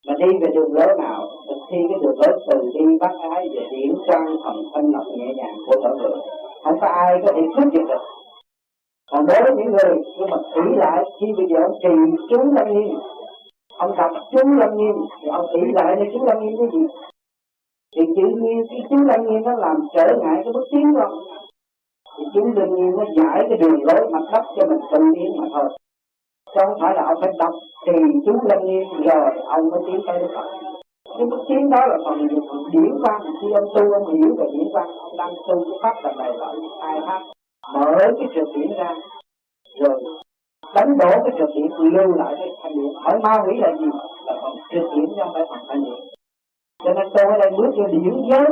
mà đi về đường lối nào thực thi cái đường lối từ đi bắt ái về điển quang thần thanh lọc nhẹ nhàng của tổ người không có ai có thể quyết định được còn đối với những người, nhưng mà nghĩ lại, khi bây giờ ông trì chú lâm nghiêm ông đọc chú lâm nghiêm thì ông nghĩ lại là chú lâm nghiêm cái gì? Thì chữ nhiên cái chú lâm nghiêm nó làm trở ngại cái bước tiến của thì chú lâm nghiêm nó giải cái đường lối mặt đất cho mình tự nhiên mà thôi. Chứ không phải là ông phải đọc thì chú lâm nghiêm rồi ông mới tiến tới được Phật. Cái bước tiến đó là phần điển quan. Khi ông tu, ông hiểu về điển quan, ông đang tu cái pháp là bài là khai thác mở cái trường điển ra. Rồi đánh đổ cái trường điển lưu lại cái thanh điển hỏi ma quỷ là gì? Là phần trường điển chứ không phải phần thanh điển cho nên tôi ở đây bước vô điển giới.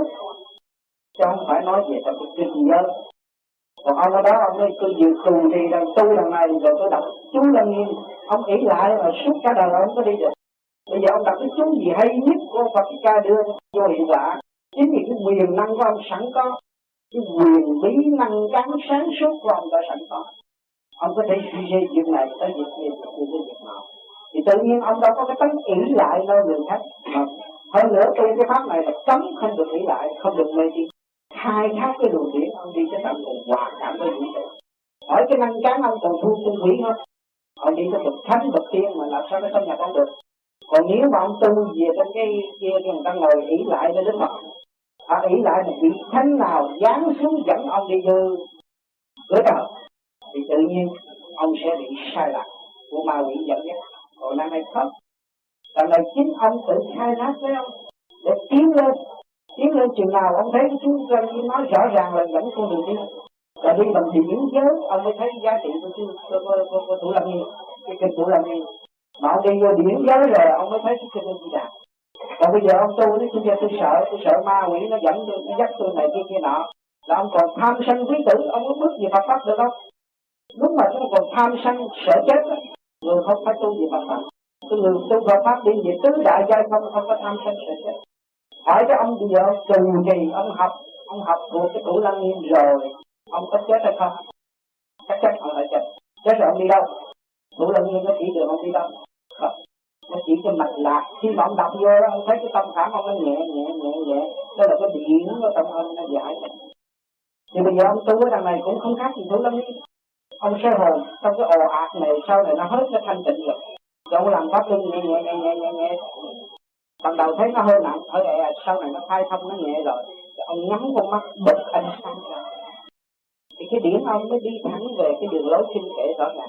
Chứ không phải nói về tập cái giới. Còn ông ở đó, ông ấy cứ dự tù thì đang tu lần này, rồi tôi đọc chú lần nghiêm ông nghĩ lại mà suốt cả đời ông có đi được. Bây giờ ông đọc cái chú gì hay nhất của Phật ca đưa vô hiệu quả. Chính vì cái quyền năng của ông sẵn có cái quyền bí năng trắng sáng suốt của ông đã sẵn có. Ông có thể suy nghĩ chuyện này tới việc kia tới việc nào. Thì tự nhiên ông đâu có cái tánh ỷ lại nơi người khác. Mà hơn nữa tu cái pháp này là cấm không được ỷ lại, không được mê tín khai thác cái luồng điển, ông đi tới tận cùng hòa cảm với vũ trụ. Hỏi cái năng cán ông còn thu tinh quỷ hơn. Ông đi tới bậc thánh, bậc tiên mà làm sao nó xâm nhập ông được. Còn nếu mà ông tu về trong cái kia thì người ta ngồi ỷ lại với đức phật họ nghĩ lại một vị thánh nào giáng xuống dẫn ông đi dư? Cửa trời thì tự nhiên ông sẽ bị sai lạc của ma quỷ dẫn dắt. Còn năm nay không lần này chính ông tự khai nát với ông để tiến lên. Tiến lên chừng nào ông thấy cái chú doanh như nói rõ ràng là dẫn con đường đi. Và đi bằng thì những giới ông mới thấy giá trị của chú của, của, của, của thủ lâm nhiên. Cái kinh thủ lâm nhiên. Mà ông đi vô điển giới rồi ông mới thấy cái kinh di đà còn bây giờ ông tu nó bây giờ tôi sợ tôi sợ ma quỷ nó dẫn tôi nó dắt tôi này kia kia nọ. Là ông còn tham sân quý tử ông có bước gì Phật pháp được không? Lúc mà chúng còn tham sân sợ chết đó, người không phải tu gì Phật pháp. Cái người tu Phật pháp đi về tứ đại giai không không có tham sân sợ chết. Hỏi cái ông bây giờ trừ trì ông học ông học thuộc cái tủ lăng nghiêm rồi ông có chết hay không? Chắc chắn ông phải chết. Chết rồi ông đi đâu? Tủ lăng nghiêm nó chỉ đường ông đi đâu? Không nó chỉ cho mạch lạc khi mà ông đọc vô đó, ông thấy cái tâm khảm ông nó nhẹ nhẹ nhẹ nhẹ. Đó là cái điện của tâm ơn nó giải thì bây giờ ông tu ở đằng này cũng không khác gì tu lắm đi. Ông sẽ hồn, trong cái ồ ạt này, sau này nó hết cái thanh tịnh rồi. Rồi ông làm pháp luân nhẹ nhẹ nhẹ nhẹ nhẹ nhẹ. Ban đầu thấy nó hơi nặng, hơi ẹ, sau này nó khai thông, nó nhẹ rồi. Ông nhắm con mắt, bật ánh sáng ra. Thì cái điển ông mới đi thẳng về cái đường lối kinh kệ rõ ràng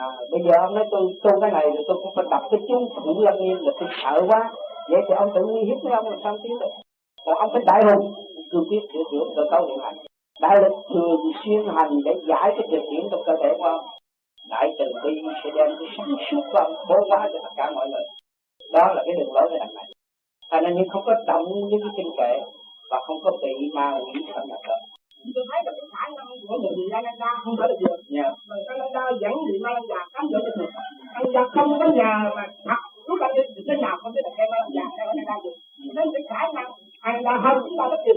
à, bây giờ ông nói tôi tu cái này rồi tôi cũng phải đọc cái chú thủ lâm nghiêm là tôi sợ quá. Vậy thì ông tự nguy hiếp với ông làm sao tiến được còn ông phải đại hùng. Cương quyết sửa chữa cơ cấu hiện hành đại lực thường xuyên hành để giải cái trực điểm trong cơ thể của ông. Đại từ bi sẽ đem cái sáng suốt và bố hóa cho tất cả mọi người. Đó là cái đường lối của đằng này. Thành nên nhưng không có động những cái kinh kệ và không có bị ma quỷ xâm nhập được tôi thấy được năng của người bị lan ra không phải là được mà cái lan ra dẫn bị lan ra cám dỗ cho được anh ra không có nhà mà thật lúc anh đi cái nào không biết là cái lan ra được. Nên cái khả năng anh ra hơn chúng ta rất nhiều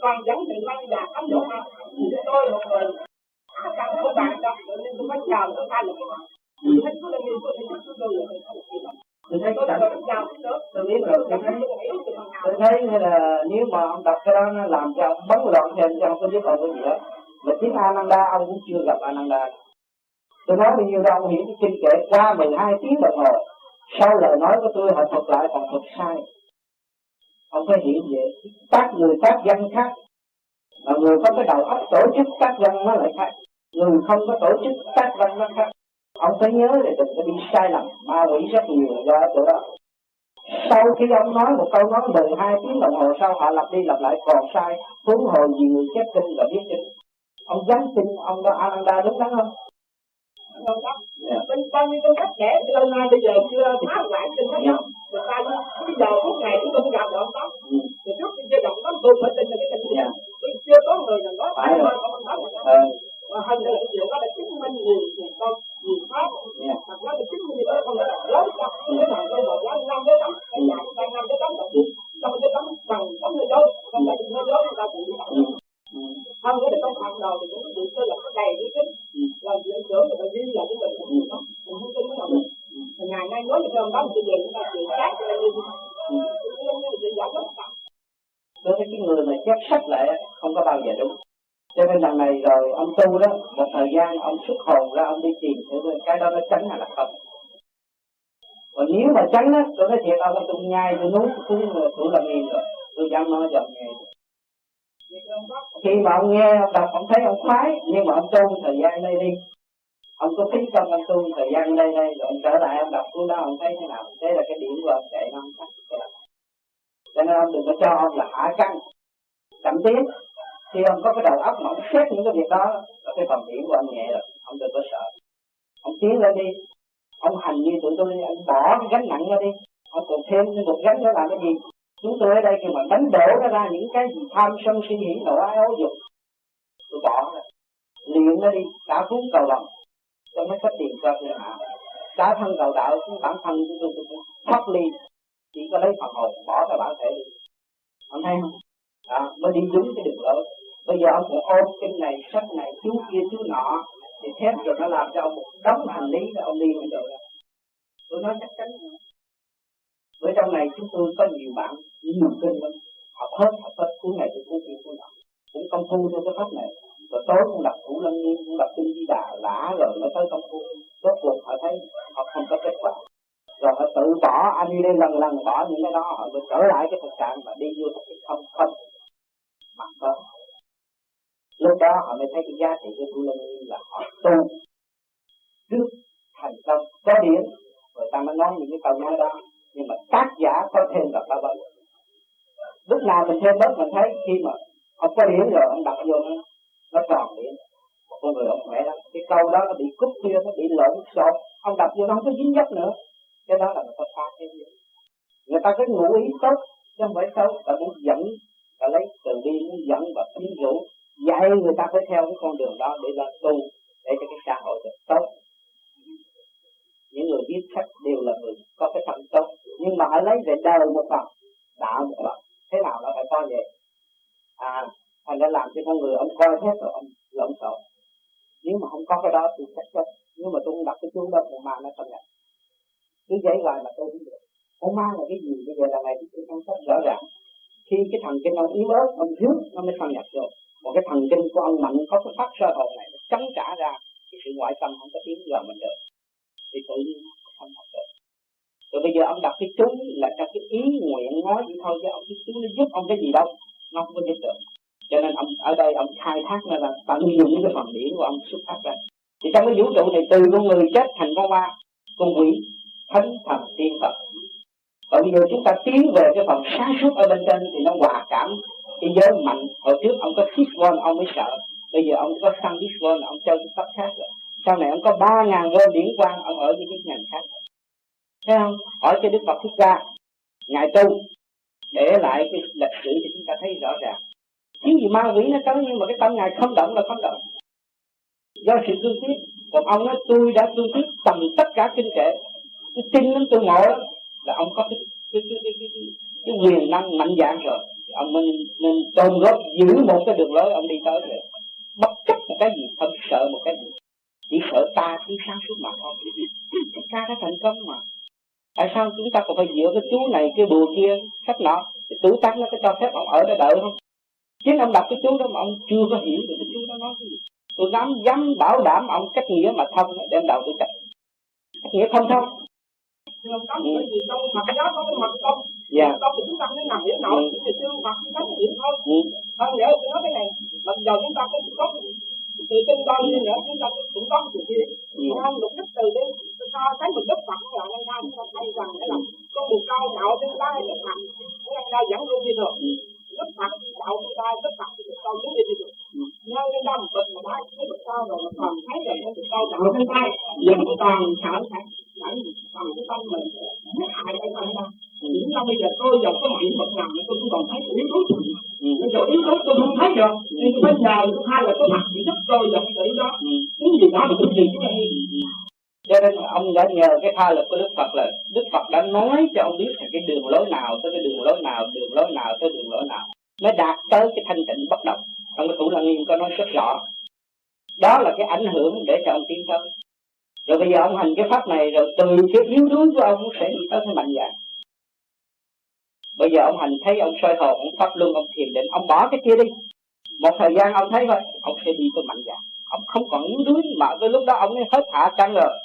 còn dẫn bị lan ra cám dỗ mà thì tôi một người tất cả các bạn đó. Nên tôi mới chào tôi ta cái nào thấy tôi là người tôi tôi tôi là tôi thấy có chào tôi. Biết rồi. Tôi thấy tôi thấy là nếu mà ông đọc cái đó nó làm cho ông bấn loạn cho ông có giúp ông cái gì đó mà chính Ananda, ông cũng chưa gặp Ananda. Tôi nói bao nhiêu đâu ông hiểu cái kinh kệ qua 12 tiếng đồng hồ. Sau lời nói của tôi, họ thuật lại còn thuật sai. Ông phải hiểu vậy. Các người, các dân khác, mà người có cái đầu óc tổ chức các dân nó lại khác. Người không có tổ chức các dân nó khác. Ông phải nhớ là đừng có đi sai lầm, ma quỷ rất nhiều do ở chỗ đó. Sau khi ông nói một câu nói 12 tiếng đồng hồ sau, họ lặp đi lặp lại, còn sai, huống hồ gì người chép kinh và biết kinh ông dám tin ông đó Ananda đúng đắn không? Không đó bên bao nhiêu con khách trẻ từ lâu nay bây giờ chưa phá lại trên hết ta bây giờ phút này chúng tôi cũng gặp được ông đó ừ. trước khi chưa gặp ông đó tôi phải tin cái tình Dạ. tôi chưa có người nào nói Phải nói đó hơn nữa là cái chuyện đó là chứng minh nhiều nhiều con nhiều pháp. Hoặc nó là chứng minh đó con là lớn trong cái thằng tôi một lá năm cái tấm. Cái dạng cái năm cái tấm. Rồi trong cái tấm bằng tấm nơi đâu không phải nơi đó người ta cũng đi ừ. Ừ. hơn nữa là trong hàng đầu thì những cái chuyện cơ là nó đầy cái tính Ừ. làm trưởng thì phải ghi là cái mình mình không mình không tin nó mình ngày nay nói cho ông đó mình về chúng ta khác thì là như Ừ. chuyện giải quyết đối với cái người mà chép sách lại không có bao giờ đúng. Cho nên lần này rồi ông tu đó một thời gian ông xuất hồn ra ông đi tìm thử cái đó nó tránh hay là không. Còn nếu mà tránh á tôi nói thiệt ông tôi nhai tôi nuốt tôi tôi làm nghiền rồi. Tôi dám nói cho ông nghe khi mà ông nghe, ông đọc, ông thấy ông khoái, nhưng mà ông tu thời gian đây đi. Ông có phí công ông tu thời gian đây đây, rồi ông trở lại, ông đọc cuốn đó, ông thấy thế nào? Thế là cái điểm của ông chạy nó không khác cái đó. Cho nên ông đừng có cho ông là hạ căng, chậm tiến. Khi ông có cái đầu óc mà ông xét những cái việc đó, là cái phần điểm của ông nhẹ rồi, ông đừng có sợ. Ông tiến lên đi. Ông hành như tụi tôi đi ông bỏ cái gánh nặng ra đi. Ông còn thêm một gánh nữa làm cái gì? Chúng tôi ở đây khi mà đánh đổ nó ra những cái gì tham sân si hỉ nộ ái ố dục tôi bỏ rồi liền nó đi cả cuốn cầu lòng cho nó có tiền cho thiên hạ. Cả thân cầu đạo cũng bản thân của tôi cũng thoát ly. Chỉ có lấy phần hồn bỏ cái bản thể đi. Ông thấy không? À, mới đi đúng cái đường lối. Bây giờ ông còn ôm kinh này sách này chú kia chú nọ thì thép rồi nó làm cho ông một đống hành lý rồi ông đi không được đâu. tôi nói chắc chắn. Bởi trong này chúng tôi có nhiều bạn nhiều kinh lắm học hết học hết. Cuốn này tôi cuốn kia cuốn nọ cũng công phu theo cái pháp này. Rồi tối cũng đọc thủ lăng nghiêm, cũng đọc kinh di đà lã, rồi mới tới công phu. Rốt cuộc họ thấy họ không có kết quả. Rồi họ tự bỏ anh đi lần lần bỏ những cái đó, họ mới trở lại cái thực trạng và đi vô cái không không. Mặt đó lúc đó họ mới thấy cái giá trị của thủ lăng nghiêm là họ tu trước thành công có điển rồi ta mới nói những cái câu nói đó nhưng mà tác giả có thêm gặp ba bớt lúc nào mình thêm bớt mình thấy khi mà ông có điểm rồi, ông đọc vô nó nó tròn điểm một con người ông khỏe lắm. Cái câu đó nó bị cúp kia nó bị lộn xộn. Ông đọc vô nó không có dính dấp nữa. Cái đó là người ta pha thêm gì người ta cứ ngụ ý tốt, chứ không phải xấu. Ta muốn dẫn ta lấy từ bi, muốn dẫn và tín rũ dạy người ta phải theo cái con đường đó để là tu, để cho cái xã hội được tốt. Những người viết sách đều là người có cái tâm tốt nhưng mà hãy lấy về đời một phần, đạo một phần. Thế nào nó phải coi vậy? À anh đã làm cho con người, ông coi hết rồi, ông lộn xộn. Nếu mà không có cái đó thì chắc chắn, nếu mà tôi không đặt cái chú đó, con ma nó không nhập. Cứ giấy hoài mà tôi cũng được. Con ma là cái gì? Bây giờ là này tôi không sách rõ ràng. Khi cái thần kinh ông yếu ớt, ông thiếu, nó mới thâm nhập được còn cái thần kinh của ông mạnh, có cái phát sơ hồn này, nó chống trả ra, cái sự ngoại tâm không có tiếng vào mình được. Thì tự nhiên nó không học được rồi bây giờ ông đọc cái chú là cho cái ý nguyện nói vậy thôi, chứ ông cái chú nó giúp ông cái gì đâu, nó không có giúp được. Cho nên ông, ở đây ông khai thác nó là tận dụng cái phần điển của ông xuất phát ra. Thì trong cái vũ trụ này, từ con người chết thành con ma, con quỷ, thánh thần, tiên phật. Và bây giờ chúng ta tiến về cái phần sáng suốt ở bên trên thì nó hòa cảm cái giới mạnh. Hồi trước ông có Fishbone ông mới sợ. Bây giờ ông có sang Fishbone ông chơi cái pháp khác rồi. Sau này ông có ba ngàn vôn điển quang, ông ở những cái ngành khác thấy không hỏi cho đức phật thích ca ngài tu để lại cái lịch sử thì chúng ta thấy rõ ràng. Chính gì ma quỷ nó tới nhưng mà cái tâm ngài không động là không động. Do sự cương quyết còn ông nói tôi đã cương quyết tầm tất cả kinh kệ. Tôi tin đến tôi ngộ là ông có cái cái cái cái, cái, cái, cái quyền năng mạnh dạng rồi. Ông nên nên tôn góp giữ một cái đường lối ông đi tới rồi. Bất chấp một cái gì không sợ một cái gì. Chỉ sợ ta cứ sáng suốt mà thôi. Tất ca đã thành công mà tại sao chúng ta còn phải dựa cái chú này cái bùa kia sách nọ? Thì tuổi tác nó có cho phép ông ở đó đợi không? Chính ông đọc cái chú đó mà ông chưa có hiểu được cái chú đó nói cái gì. Tôi dám dám bảo đảm ông cách nghĩa mà thông đem đầu tôi cách cách nghĩa không thông. Không có ừ. gì trong mặt đó có cái mặt công dạ. Công thì chúng ta mới nằm hiểu nổi ừ. thì chưa mặt chúng ta mới hiểu thôi. Ừ. hơn nữa tôi nói cái này. Mặc giờ chúng ta cũng có từ kinh bao nhiêu nữa chúng ta cũng có sự kia ừ. không lục đức từ đi so sánh một đức phật là ngay ra chúng ta thấy rằng cái là có một cao đạo ta hay đức phật ngay ra dẫn luôn đi được ừ. đức phật đạo trên ta đức phật thì được cao chúng đi được ừ. nhưng cái đó một bậc mà đã thấy được cao rồi mà còn thấy được cái cao đạo trên ta vẫn còn sợ sệt bởi còn cái tâm mình nó hại cái tâm ta những năm bây giờ tôi dòng có mạnh bậc nào tôi cũng còn thấy yếu đuối Ừ. bây giờ yếu đuối tôi không thấy được. Nhưng tôi phải nhờ thứ hai là có mặt giúp tôi dòng tự đó. Ừ. cái gì đó là cái gì chúng ta cho nên ông đã nhờ cái tha lực của Đức Phật là Đức Phật đã nói cho ông biết là cái đường lối nào tới cái đường lối nào, đường lối nào tới đường lối nào. Mới đạt tới cái thanh tịnh bất động. Trong cái thủ lăng nghiêm có nói rất rõ. Đó là cái ảnh hưởng để cho ông tiến tới. Rồi bây giờ ông hành cái pháp này rồi từ cái yếu đuối của ông sẽ đi tới cái mạnh dạng. Bây giờ ông hành thấy ông soi hồn, ông pháp luân, ông thiền định, ông bỏ cái kia đi. Một thời gian ông thấy thôi, ông sẽ đi tới mạnh dạng. Ông không còn yếu đuối mà tới lúc đó ông ấy hết hạ căng rồi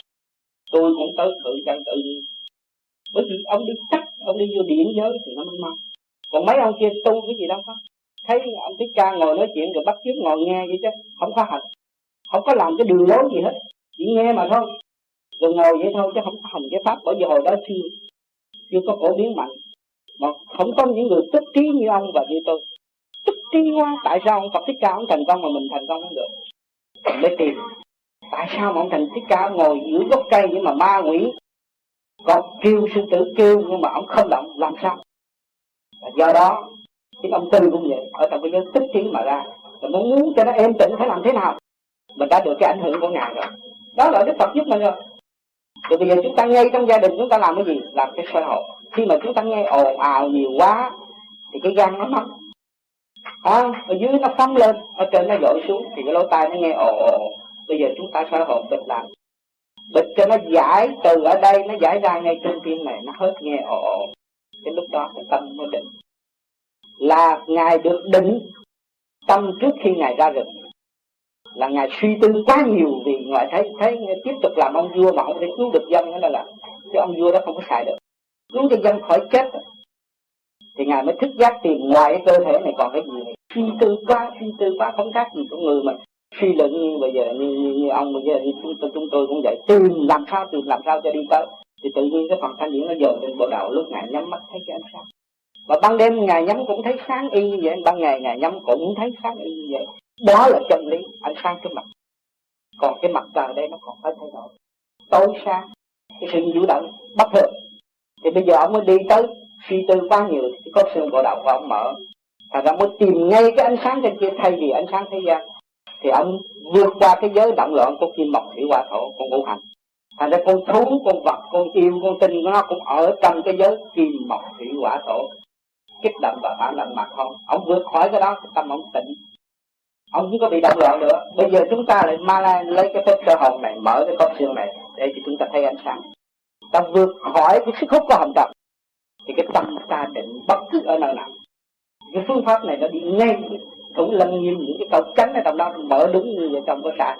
tôi cũng tới thượng căn tự nhiên. Bởi vì ông đi chắc, ông đi vô điện giới thì nó mới mau. Còn mấy ông kia tu cái gì đâu có. Thấy ông thích ca ngồi nói chuyện rồi bắt chước ngồi nghe vậy chứ, không có hành không có làm cái đường lối gì hết, chỉ nghe mà thôi. Rồi ngồi vậy thôi chứ không có hành cái pháp, bởi vì hồi đó chưa chưa có phổ biến mạnh. Mà không có những người tức trí như ông và như tôi. Tức trí quá, tại sao ông Phật thích ca ông thành công mà mình thành công không được? Để tìm tại sao mà ông thành thích ca ngồi dưới gốc cây nhưng mà ma quỷ? Còn kêu sư tử kêu nhưng mà ông không động làm sao? Và do đó chính ông tư cũng vậy. Ở trong cái giới tích trí mà ra là muốn muốn cho nó êm tĩnh phải làm thế nào? Mình đã được cái ảnh hưởng của ngài rồi. Đó là đức phật giúp mình rồi. Rồi bây giờ chúng ta ngay trong gia đình chúng ta làm cái gì? Làm cái soi hồn khi mà chúng ta nghe ồn ào nhiều quá thì cái gan nó nóng à, ở dưới nó phóng lên ở trên nó dội xuống thì cái lỗ tai nó nghe ồn ồn bây giờ chúng ta soi hồn bịch lại. Bịch cho nó giải, từ ở đây nó giải ra ngay trên tim này, nó hết nghe ồ ồ. Cái lúc đó cái tâm mới định. Là ngài được định tâm trước khi ngài ra rừng. Là ngài suy tư quá nhiều vì ngài thấy thấy tiếp tục làm ông vua mà không thể cứu được dân, đó là chứ ông vua đó không có xài được. Cứu cho dân khỏi chết. Thì ngài mới thức giác tìm ngoài cái cơ thể này còn cái gì này. Suy tư quá, suy tư quá, không khác gì của người mà suy luận như bây giờ như, như, như ông bây giờ như chúng, tôi, chúng tôi cũng vậy. Từ làm sao từ làm sao cho đi tới. Thì tự nhiên cái phần thanh điển nó dồn lên bộ đầu lúc ngài nhắm mắt thấy cái ánh sáng. Và ban đêm ngài nhắm cũng thấy sáng y như vậy ban ngày ngài nhắm cũng thấy sáng y như vậy. Đó là chân lý ánh sáng trước mặt. Còn cái mặt trời đây nó còn phải thay đổi. Tối sáng cái sự vũ động bất thường. Thì bây giờ ông mới đi tới suy tư quá nhiều thì có xương bộ đầu của ông mở. Thành ra mới tìm ngay cái ánh sáng trên kia thay vì ánh sáng thế gian thì ông vượt qua cái giới động loạn của kim mộc, thủy hỏa, thổ, con ngũ hành. Thành ra con thú, con vật, con yêu con tinh, nó cũng ở trong cái giới kim mộc, thủy hỏa, thổ. Kích động và phản động mà không. Ông vượt khỏi cái đó cái tâm ông tỉnh. Ông không có bị động loạn nữa. Bây giờ chúng ta lại ma la lấy cái phép cơ hồn này, mở cái cốc xương này, để cho chúng ta thấy ánh sáng. Ta vượt khỏi cái sức hút của hồng trần. Thì cái tâm ta định bất cứ ở nơi nào. Cái phương pháp này nó đi ngay cũng lâm nghiêm những cái câu chánh ở trong đó, mở đúng như vậy trong cái sàn.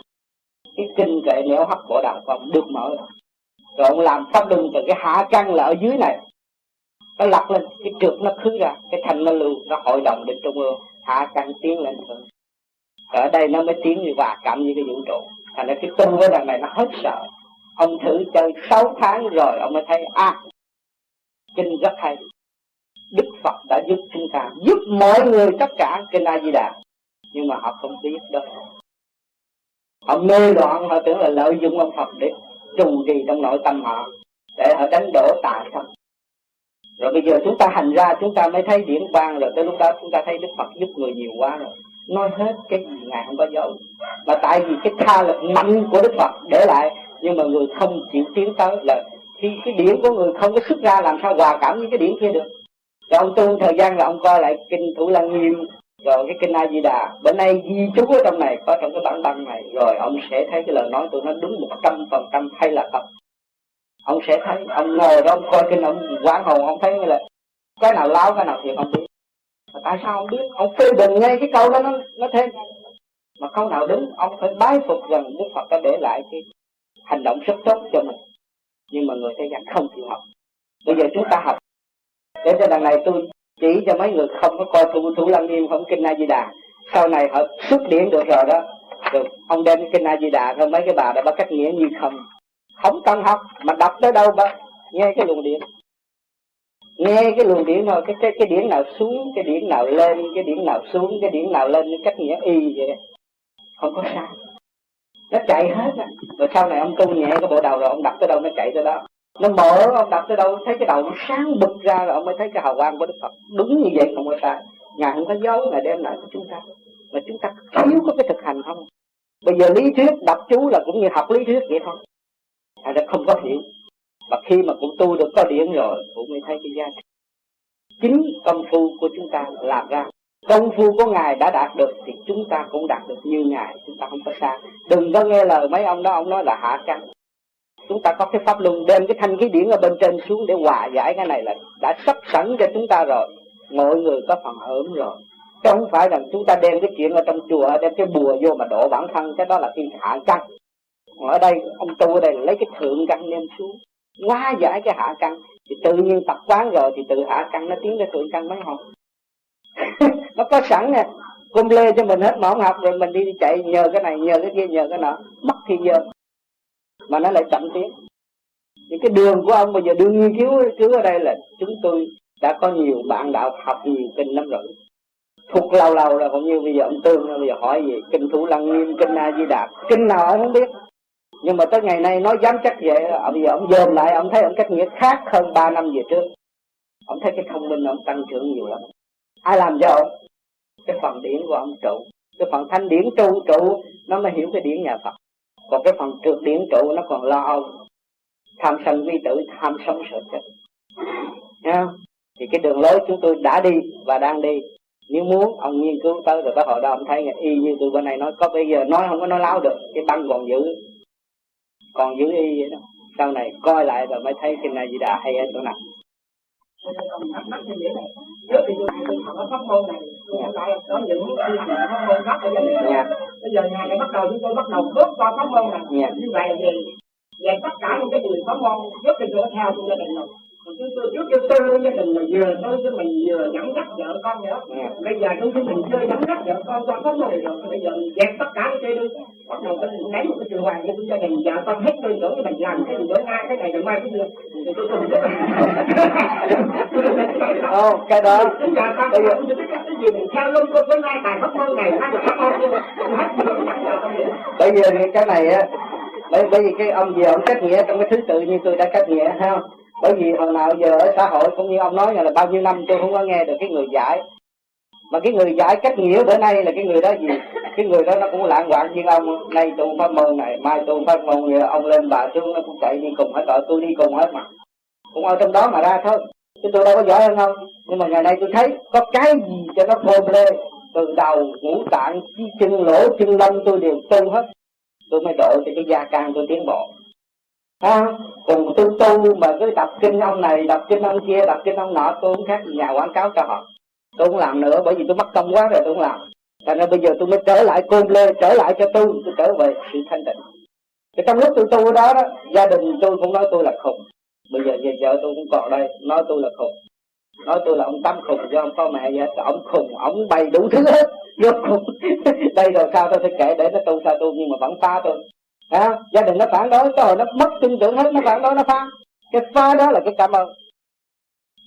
Cái kinh kệ nếu hấp của đạo còn được mở rồi. Rồi ông làm pháp luân từ cái hạ căn là ở dưới này. Nó lật lên, cái trượt nó khứ ra, cái thành nó lưu, nó hội đồng đến trung ương. Hạ căn tiến lên hơn ở đây nó mới tiến như và cảm như cái vũ trụ. Thành ra cái tu với đằng này nó hết sợ. Ông thử chơi 6 tháng rồi, ông mới thấy à kinh rất hay phật đã giúp chúng ta, giúp mọi người, tất cả kinh a di đà. Nhưng mà họ không biết đâu họ mê loạn, họ tưởng là lợi dụng ông phật để trù trì trong nội tâm họ, để họ đánh đổ tà không rồi bây giờ chúng ta hành ra, chúng ta mới thấy điển quang rồi, tới lúc đó chúng ta thấy đức phật giúp người nhiều quá rồi. Nói hết cái gì ngài không có dấu mà tại vì cái tha lực mạnh của đức phật để lại, nhưng mà người không chịu tiến tới là khi cái điển của người không có xuất ra, làm sao hòa cảm với cái điển kia được? Rồi ông tu thời gian là ông coi lại kinh thủ lăng nghiêm, rồi cái kinh a di đà. Bữa nay ghi chú ở trong này, có trong cái bản băng này. Rồi ông sẽ thấy cái lời nói tôi nó đúng một trăm phần trăm hay là không ông sẽ thấy, ông ngồi đó, ông coi kinh, ông quán hồn, ông thấy là cái nào láo, cái nào thiệt không biết. Mà tại sao ông biết? Ông phê bình ngay cái câu đó, nó nó thêm mà câu nào đúng, ông phải bái phục rằng đức phật đã để lại cái hành động rất tốt cho mình. Nhưng mà người thế gian không chịu học. Bây giờ chúng ta học để cho đằng này tôi chỉ cho mấy người không có coi thủ thủ lăng nghiêm không kinh a di đà. Sau này họ xuất điển được rồi đó. Được, ông đem kinh a di đà thôi, mấy cái bà đã bắt cách nghĩa như không. Không cần học, mà đọc tới đâu mà nghe cái luồng điện nghe cái luồng điện thôi, cái cái cái điển nào xuống, cái điển nào lên, cái điển nào xuống, cái điển nào lên cách nghĩa y vậy không có sai nó chạy hết á. Rồi sau này ông tu nhẹ cái bộ đầu rồi ông đập tới đâu nó chạy tới đó nó mở ông đập tới đâu, thấy cái đầu nó sáng bực ra rồi ông mới thấy cái hào quang của đức phật. Đúng như vậy không có sai. Ngài không có giấu, ngài đem lại cho chúng ta. Mà chúng ta thiếu có cái thực hành không? Bây giờ lý thuyết đọc chú là cũng như học lý thuyết vậy thôi. Thành ra không có hiểu. Và khi mà cũng tu được có điển rồi, cũng mới thấy cái giá trị. Chính công phu của chúng ta làm ra. Công phu của ngài đã đạt được thì chúng ta cũng đạt được như ngài. Chúng ta không có xa đừng có nghe lời mấy ông đó. Ông nói là hạ căn chúng ta có cái pháp luân đem cái thanh khí điển ở bên trên xuống để hòa giải cái này là đã sắp sẵn cho chúng ta rồi. Mọi người có phần hưởng rồi. Chứ không phải rằng chúng ta đem cái chuyện ở trong chùa, đem cái bùa vô mà đổ bản thân, cái đó là cái hạ căn. Ở đây, ông tu ở đây lấy cái thượng căn đem xuống, hóa giải cái hạ căn. Thì tự nhiên tập quán rồi thì tự hạ căn nó tiến ra thượng căn mấy không nó có sẵn nè. Cung lê cho mình hết mà không học rồi mình đi chạy nhờ cái này, nhờ cái kia, nhờ cái nọ. Mất thì giờ mà nó lại chậm tiến. Những cái đường của ông bây giờ đương nghiên cứu cứu ở đây là chúng tôi đã có nhiều bạn đạo học nhiều kinh lắm rồi. Thuộc lâu lâu rồi cũng như bây giờ ông tương bây giờ hỏi gì kinh thủ lăng nghiêm, kinh a di đà. Kinh nào ông không biết. Nhưng mà tới ngày nay nói dám chắc vậy, ông giờ ông dồn lại, ông thấy ông cách nghĩa khác hơn 3 năm về trước. Ông thấy cái thông minh ông tăng trưởng nhiều lắm. Ai làm cho ông? Cái phần điển của ông trụ. Cái phần thanh điển trụ trụ, nó mới hiểu cái điển nhà phật còn cái phần trượt điển trụ nó còn lo âu. Tham sân vi tử, tham sống sợ chết. Nha. Thì cái đường lối chúng tôi đã đi và đang đi. Nếu muốn, ông nghiên cứu tới rồi tới hồi đó ông thấy y như tôi bên này nói, có bây giờ nói không có nói láo được, cái băng còn giữ. Còn giữ y vậy đó. Sau này coi lại rồi mới thấy cái này gì đã hay ở chỗ nào này những đây. Yeah. bây giờ ngày này bắt đầu chúng tôi bắt đầu bước qua pháp môn này yeah. như vậy là gì vậy tất cả những cái người pháp môn giúp thì tôi theo tôi gia đình rồi. Chúng tôi trước kia tôi gia đình là vừa tôi với mình vừa dẫn dắt vợ con nữa. Bây giờ tôi với mình chơi dẫn dắt vợ con qua pháp môn rồi bây giờ mình dẹp tất cả cái đi bắt đầu tôi ném một cái trường hoàng cho gia đình vợ con hết tôi tưởng mình làm cái gì đối ngay cái này rồi mai cái kia thì tôi cùng với Ồ, cái đó. Bây giờ con sao giờ cái với ngay bài pháp môn này hai pháp môn bây giờ thì cái này á, bởi bởi vì cái ông gì ông cách nghĩa trong cái thứ tự như tôi đã cách nghĩa, thấy không? Bởi vì hồi nào giờ ở xã hội cũng như ông nói là bao nhiêu năm tôi không có nghe được cái người giải. Mà cái người giải cách nghĩa bữa nay là cái người đó gì? Cái người đó nó cũng lãng hoạn như ông, nay tôi pháp môn này, mai tôi pháp môn ông lên bà xuống nó cũng chạy đi cùng hết rồi tôi đi cùng hết mà. Cũng ở trong đó mà ra thôi chứ tôi đâu có giỏi hơn không nhưng mà ngày nay tôi thấy có cái gì cho nó khôn lê. Từ đầu ngũ tạng chi chân lỗ chân lông tôi đều tu hết. Tôi mới độ cho cái gia can tôi tiến bộ. À, cùng tôi tu mà cứ đọc kinh ông này đọc kinh ông kia đọc kinh ông nọ tôi cũng khác nhà quảng cáo cho họ. Tôi không làm nữa bởi vì tôi mất công quá rồi tôi không làm. Thành ra bây giờ tôi mới trở lại côn lê trở lại cho tôi tôi trở về sự thanh tịnh. Thì trong lúc tôi tu đó, đó gia đình tôi cũng nói tôi là khùng bây giờ về vợ tôi cũng còn đây. Nói tôi là khùng. Nói tôi là ông tâm khùng do ông có mẹ vậy ông khùng ông bày đủ thứ hết. Vô khùng đây rồi sao tôi phải kể để nó tu sao tu nhưng mà vẫn phá tôi. À, gia đình nó phản đối cái hồi nó mất tin tưởng hết nó phản đối nó phá. Cái phá đó là cái cảm ơn.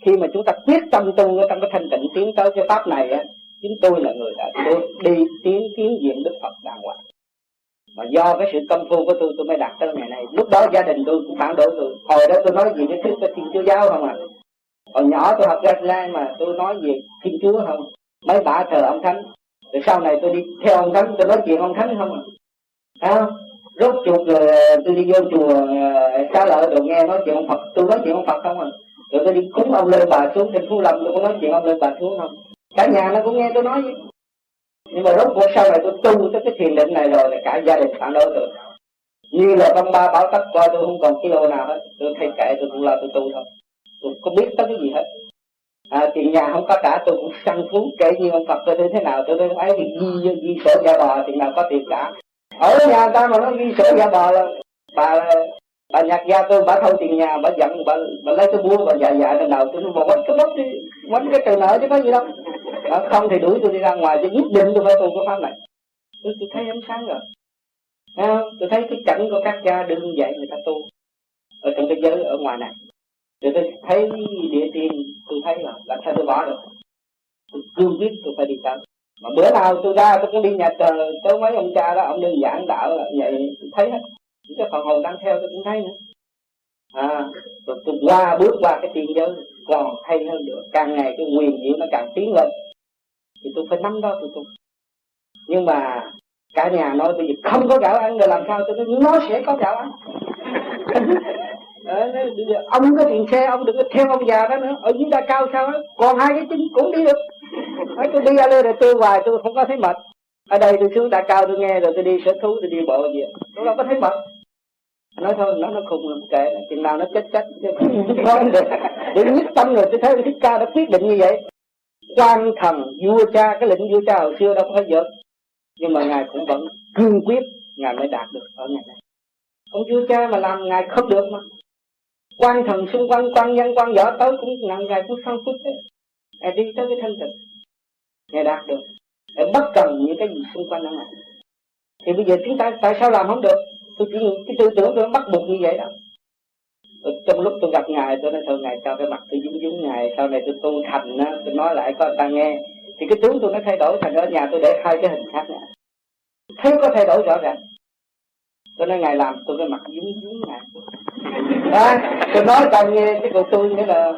Khi mà chúng ta quyết tâm tu ở trong cái thanh tịnh tiến tới cái pháp này á chính tôi là người đã tôi đi tiến tiến diện đức phật đàng hoàng mà do cái sự công phu của tôi tôi mới đạt tới ngày này lúc đó gia đình tôi cũng phản đối tôi. Hồi đó tôi nói gì với thuyết cái thiên chúa giáo không à? Hồi nhỏ tôi học ra mà tôi nói về thiên chúa không? Mấy bà thờ ông thánh. Rồi sau này tôi đi theo ông thánh tôi nói chuyện ông thánh không à, à rốt cuộc rồi ờ, tôi đi vô chùa ờ, xá lợi rồi nghe nói chuyện ông phật. Tôi nói chuyện ông phật không à? Rồi tôi đi cúng ông lên bà xuống trên phú lâm tôi có nói chuyện ông lên bà xuống không? Cả nhà nó cũng nghe tôi nói nhưng mà rốt cuộc sau này tôi tu tới cái thiền định này rồi là cả gia đình phản đối tôi như là trong ba bảo tất qua tôi không còn kilo nào hết. Tôi thay kệ tôi cũng lo tôi tu thôi. Tôi không biết tới cái gì hết. À, tiền nhà không có trả tôi cũng săn phú kể như ông Phật tôi thế nào. Tôi thấy ấy thì ghi ghi sổ gia bò tiền nào có tiền trả. Ở nhà ta mà nó ghi sổ gia bò là bà bà nhạc gia tôi bà thâu tiền nhà bà giận bà, bà lấy cái búa bà dạ dạ lên đầu. Tôi nói quánh cái mất đi quánh cái từ nợ chứ có gì đâu à, không thì đuổi tôi đi ra ngoài tôi nhất định tôi phải tu cái pháp này. Tôi, tôi thấy ánh sáng rồi. À, tôi thấy cái cảnh của các cha đứng dậy người ta tu. Ở trong thế giới ở ngoài này. Rồi tôi thấy địa tiên tôi thấy là làm sao tôi bỏ được. Tôi cương quyết tôi phải đi tới. Mà bữa nào tôi ra tôi cũng đi nhà trời tới mấy ông cha đó ông đơn giảng đạo là vậy tôi thấy hết. Những cái phần hồn đang theo tôi cũng thấy nữa. À rồi tôi qua bước qua cái tiên giới còn hay hơn nữa. Càng ngày cái quyền diệu nó càng tiến lên thì tôi phải nắm đó tôi tu nhưng mà cả nhà nói bây giờ không có gạo ăn rồi làm sao tôi nói nó sẽ có gạo ăn. Ờ, Đấy, ông có tiền xe ông đừng có theo ông già đó nữa. Ở dưới đa cao sao đó còn hai cái chân cũng đi được. Đấy, tôi đi ra đây rồi tôi hoài tôi không có thấy mệt. Ở đây tôi xuống đa cao tôi nghe rồi tôi đi sở thú tôi đi bộ gì tôi đâu có thấy mệt. Nói thôi nó nó khùng lắm kệ. Chừng nào nó chết chết không được để nhất tâm rồi tôi thấy thích ca đã quyết định như vậy quan thần vua cha, cái lệnh vua cha hồi xưa đâu có phải giỡn. Nhưng mà ngài cũng vẫn cương quyết, ngài mới đạt được ở ngày này. Ông vua cha mà làm ngài không được mà. Quan thần xung quanh, quan nhân, quan võ tới cũng nặng, ngài cũng không phút đấy ngài đi tới cái thân tịnh ngài đạt được. Để bất cần những cái gì xung quanh ở ngài. Thì bây giờ chúng ta tại sao làm không được? Tôi chỉ cái tư tưởng tôi bắt buộc như vậy đó trong lúc tôi gặp ngài tôi nói thôi ngài cho cái mặt tôi dúng dúng ngài sau này tôi tu thành á tôi nói lại có người ta nghe. Thì cái tướng tôi nó thay đổi thành ở nhà tôi để hai cái hình khác nữa thấy có thay đổi rõ ràng. Tôi nói ngài làm tôi cái mặt dúng dúng ngài. Đó tôi nói cho nghe cái cuộc tôi nghĩa là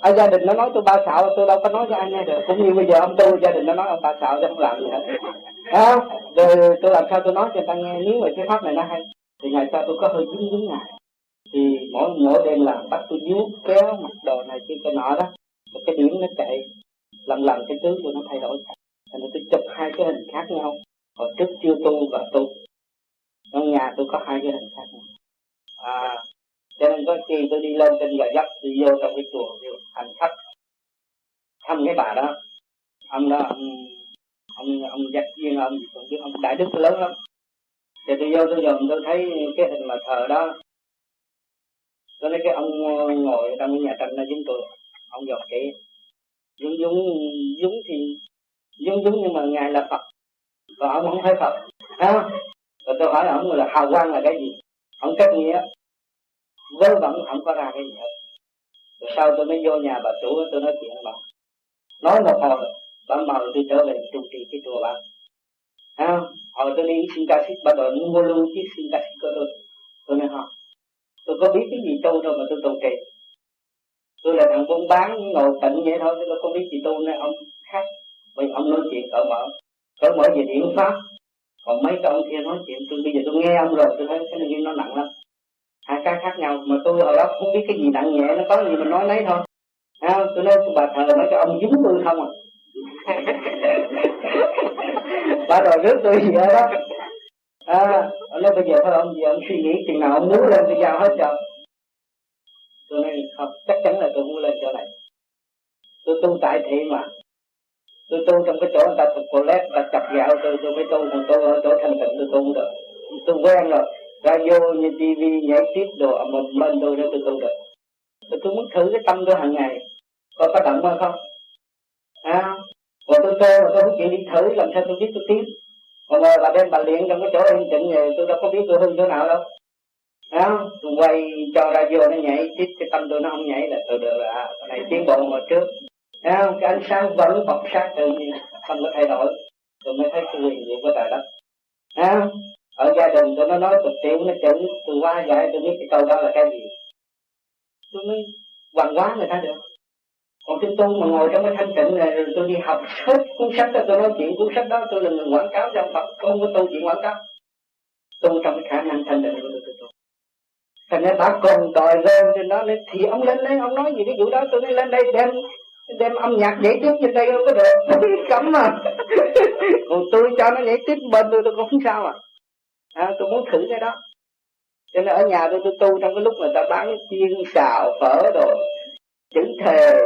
ở gia đình nó nói tôi ba xạo tôi đâu có nói cho ai nghe được. Cũng như bây giờ ông tôi gia đình nó nói ông ba xạo tôi không làm gì hết. À, rồi tôi làm sao tôi nói cho người ta nghe nếu mà cái pháp này nó hay thì ngày sau tôi có hơi dính dính ngài thì mỗi mỗi đêm làm bắt tôi vuốt kéo mặt đồ này kia cái nọ đó. Một cái điểm nó chạy, lần lần cái tướng của nó thay đổi. Thành tôi chụp hai cái hình khác nhau. Hồi trước chưa tu và tu. Trong nhà tôi có hai cái hình khác nhau. À cho nên có khi tôi đi lên trên gà dấp tôi vô trong cái chùa hành khách. Thăm cái bà đó. Ông đó, ông ông ông giác viên ông gì cũng biết, ông đại đức lớn lắm. Thì tôi vô tôi dòm, tôi thấy cái hình mà thờ đó tôi lấy cái ông ờ, ngồi trong nhà tranh nó chúng tôi ông dòm kỹ dúng dúng dúng thì dúng dúng nhưng mà ngài là phật. Còn ông không phải phật. À, rồi tôi hỏi ông là hào quang là cái gì? Ông cách nghĩa. Vớ vẩn không có ra cái gì hết. Rồi sau tôi mới vô nhà bà chủ tôi nói chuyện bà. Nói một hồi bà mời tôi trở về trụ trì cái chùa bà. À, hồi tôi đi xin ca sĩ bà đòi mua luôn chiếc xin ca sĩ của tôi. Tôi nói không tôi có biết cái gì tu đâu mà tôi tu kỳ tôi là thằng buôn bán ngồi tịnh vậy thôi tôi không biết gì tu nên ông khác. Vì ông nói chuyện cởi mở. Cởi mở về điển pháp. Còn mấy cái ông kia nói chuyện tôi bây giờ tôi nghe ông rồi tôi thấy cái này nó nặng lắm. Hai cái khác nhau mà tôi hồi đó không biết cái gì nặng nhẹ nó có gì mình nói lấy thôi. À, tôi nói bà thờ mấy cái ông dính tôi không à? Bà rồi rước tôi gì đó à ông nói bây giờ thôi ông gì ông suy nghĩ chừng nào ông muốn lên tôi giao hết cho tôi nói không chắc chắn là tôi muốn lên chỗ này. Tôi tu tại thị mà. Tôi tu trong cái chỗ người ta thuộc cổ lét ta chặt gạo tôi tôi mới tu còn tôi ở chỗ thanh tịnh tôi tu được. Tôi quen rồi. Radio như tivi nhảy tiếp đồ à, một bên tôi đó tôi tu được. Tôi, tôi muốn thử cái tâm tôi hàng ngày. Có có động hay không? À còn tôi tu mà tôi không chịu đi thử làm sao tôi biết tôi tiến? Ờ, ờ, còn rồi bà đem bà luyện trong cái chỗ yên tĩnh này tôi đâu có biết tôi hư chỗ nào đâu. Đó tôi quay cho ra vô nó nhảy tiếp cái tâm tôi nó không nhảy là tôi được là à, cái này tiến bộ mà trước Thấy không? cái ánh sáng vẫn bọc sát tự nhiên không có thay đổi. Tôi mới thấy tôi quyền diệu của trời đất. Thấy không? ở gia đình tôi nó nói tục tiểu nó chuẩn, tôi qua giải tôi biết cái câu đó là cái gì. Tôi mới hoàng hóa người ta được còn cái tu mà ngồi trong cái thanh tịnh này rồi tôi đi học hết cuốn sách đó tôi nói chuyện cuốn sách đó tôi là người quảng cáo cho Phật không có tu chuyện quảng cáo. Tu trong cái khả năng thanh tịnh của tôi tu. Thành ra bà còn đòi lên trên đó nên thì ông lên đây ông nói gì cái vụ đó tôi nói lên đây đem đem âm nhạc nhảy tiếp trên đây không có được. Cấm mà. Còn tôi cho nó nhảy tiếp bên tôi tôi cũng không sao à, à tôi muốn thử cái đó. Cho nên ở nhà tôi tôi tu trong cái lúc người ta bán chiên xào phở đồ chữ thề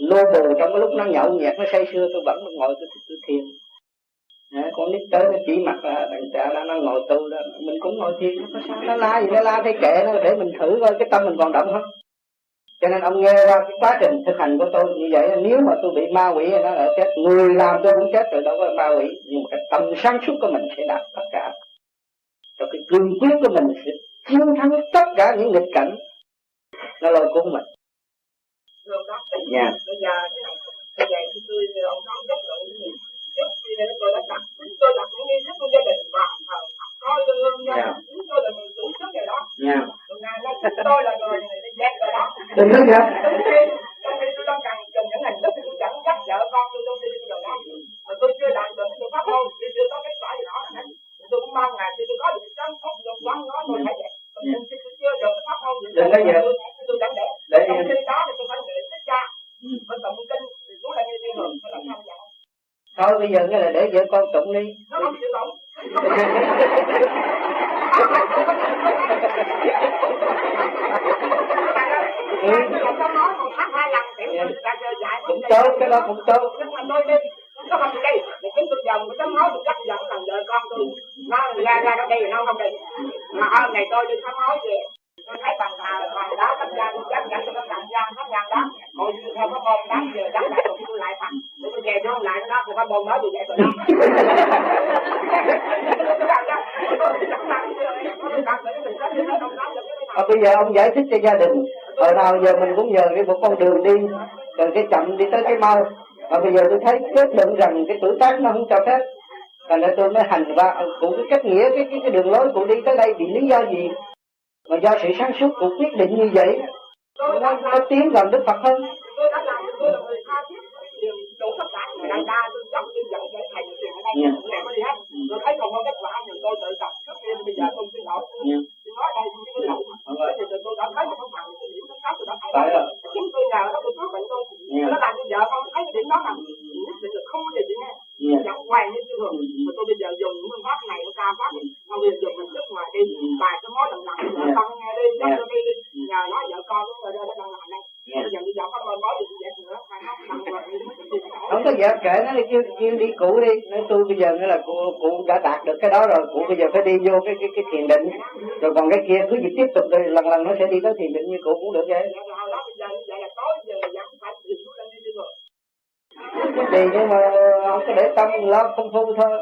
lô bù trong cái lúc nó nhậu nhẹt nó say sưa tôi vẫn ngồi tôi, tôi, tôi thiền. À, con nít tới nó chỉ mặt là thằng cha nó, nó ngồi tu đó. Mình cũng ngồi thiền nó sao? Nó la gì? Nó la thấy kệ nó để mình thử coi cái tâm mình còn động không? Cho nên ông nghe qua cái quá trình thực hành của tôi như vậy nếu mà tôi bị ma quỷ nó lại chết người làm tôi cũng chết rồi đâu có ma quỷ. Nhưng mà cái tâm sáng suốt của mình sẽ đạt tất cả. Rồi cái cương quyết của mình sẽ chiến thắng tất cả những nghịch cảnh. Nó lôi cuốn mình rồi dạ. Bây giờ cái này bây giờ thì tôi ông nói rất là nhiều trước khi nên tôi đã đặt tôi đặt những nghi thức của gia đình vào thờ coi lương nha. Chúng tôi là người chủ trước rồi đó. Yeah. hôm nay nó chúng tôi là người dẹp rồi đó. Đừng nói vậy trong khi trong khi tôi đang cần dùng những hành thức tôi dẫn dắt vợ con tôi trong đi đó. Mà tôi chưa làm được tôi pháp môn tôi chưa có kết quả gì đó. Tôi cũng mong là tôi có được cái suốt trong quán nói tôi phải vậy. Tôi chưa được cái pháp môn đừng nói vậy tôi chẳng để để trong khi đó thì tôi phải để sách cha phải tụng kinh thì chú là như thế rồi phải làm sao vậy thôi bây giờ cái là để vợ con tụng đi. Nó không chịu tụng. Ừ. cũng tốt cái đó cũng tốt. Nhưng mà tôi đi. Nó không đi thì chúng tôi dòng cái máu tôi cắt giận thằng vợ con tôi. Nó ra ra nó đi nó không đi. Mà hôm ngày tôi đi khám máu về tôi thấy bằng thà bằng đó tất ra tôi cắt giận tôi cắt giận hết giận đó hồi theo có bom đá giờ đá lại rồi tôi lại thằng tôi về tôi lại đó tôi có bom nói tôi vậy rồi đó à, bây giờ ông giải thích cho gia đình. Hồi nào giờ mình cũng nhờ cái một con đường đi từ cái chậm đi tới cái mau. Mà bây giờ tôi thấy kết luận rằng cái tuổi tác nó không cho phép. Thành ra tôi mới hành và cũng cái cách nghĩa cái, cái cái đường lối của đi tới đây vì lý do gì? Mà do sự sáng suốt của quyết định như vậy. Nó nó tiến gần đức phật hơn tôi đã làm tôi là người tha thiết điều đủ tất cả người đàn đa tôi dốc như vậy để thầy chuyện ở đây cũng đẹp đi hết tôi thấy còn có kết quả thì tôi tự tập trước tiên bây giờ tôi xin lỗi tôi nói đây tôi xin lỗi thì tôi đã thấy một cái phần cái điểm nó khác tôi đã thấy chính tôi nhờ nó tôi cứu bệnh tôi nó làm như vợ con thấy cái điểm đó là nhất định là không có gì chị nghe chẳng hoài như thường mà tôi bây giờ dùng những phương pháp này nó cao pháp mà bây giờ dùng mình sức ngoài đi bài cái mối lần lần vợ con nghe đi cho tôi đi nhờ nói vợ con nó rồi đây nó làm đây bây giờ bây giờ có nói được vậy nữa không có đi kêu, kêu đi cụ đi. Nói tôi bây giờ nữa là cụ, cụ đã đạt được cái đó rồi cụ bây giờ phải đi vô cái cái cái thiền định. Rồi còn cái kia cứ gì tiếp tục rồi lần lần nó sẽ đi tới thiền định như cụ cũng được vậy. Thì nhưng mà không có để tâm lo công phu thôi.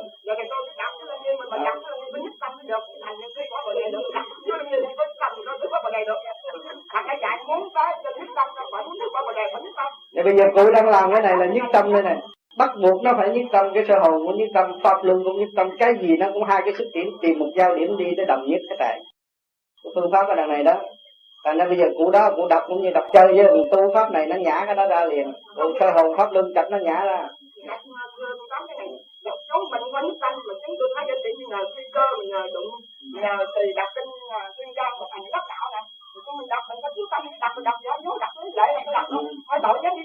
Thì bây giờ cụ đang làm cái này là nhất tâm đây này bắt buộc nó phải nhất tâm cái sơ hồn cũng nhất tâm, pháp luân cũng nhất tâm, cái gì nó cũng hai cái xuất điểm tìm một giao điểm đi tới đồng nhất cái tại phương pháp ở đằng này đó thành ra bây giờ cụ đó cụ đọc cũng như đọc chơi với tu pháp này nó nhả cái đó ra liền. Còn sơ hồn, pháp luân chặt nó nhả ra chúng mình quánh tâm mà chúng tôi thấy cái chuyện như nhờ phi cơ mình nhờ đụng nhờ từ đặt trên tuyên gian một thành đất đạo nè chúng mình đặt mình có chú tâm đặt mình đặt gió nhố đặt lấy lệ là cái đặt luôn phải tội chứ đi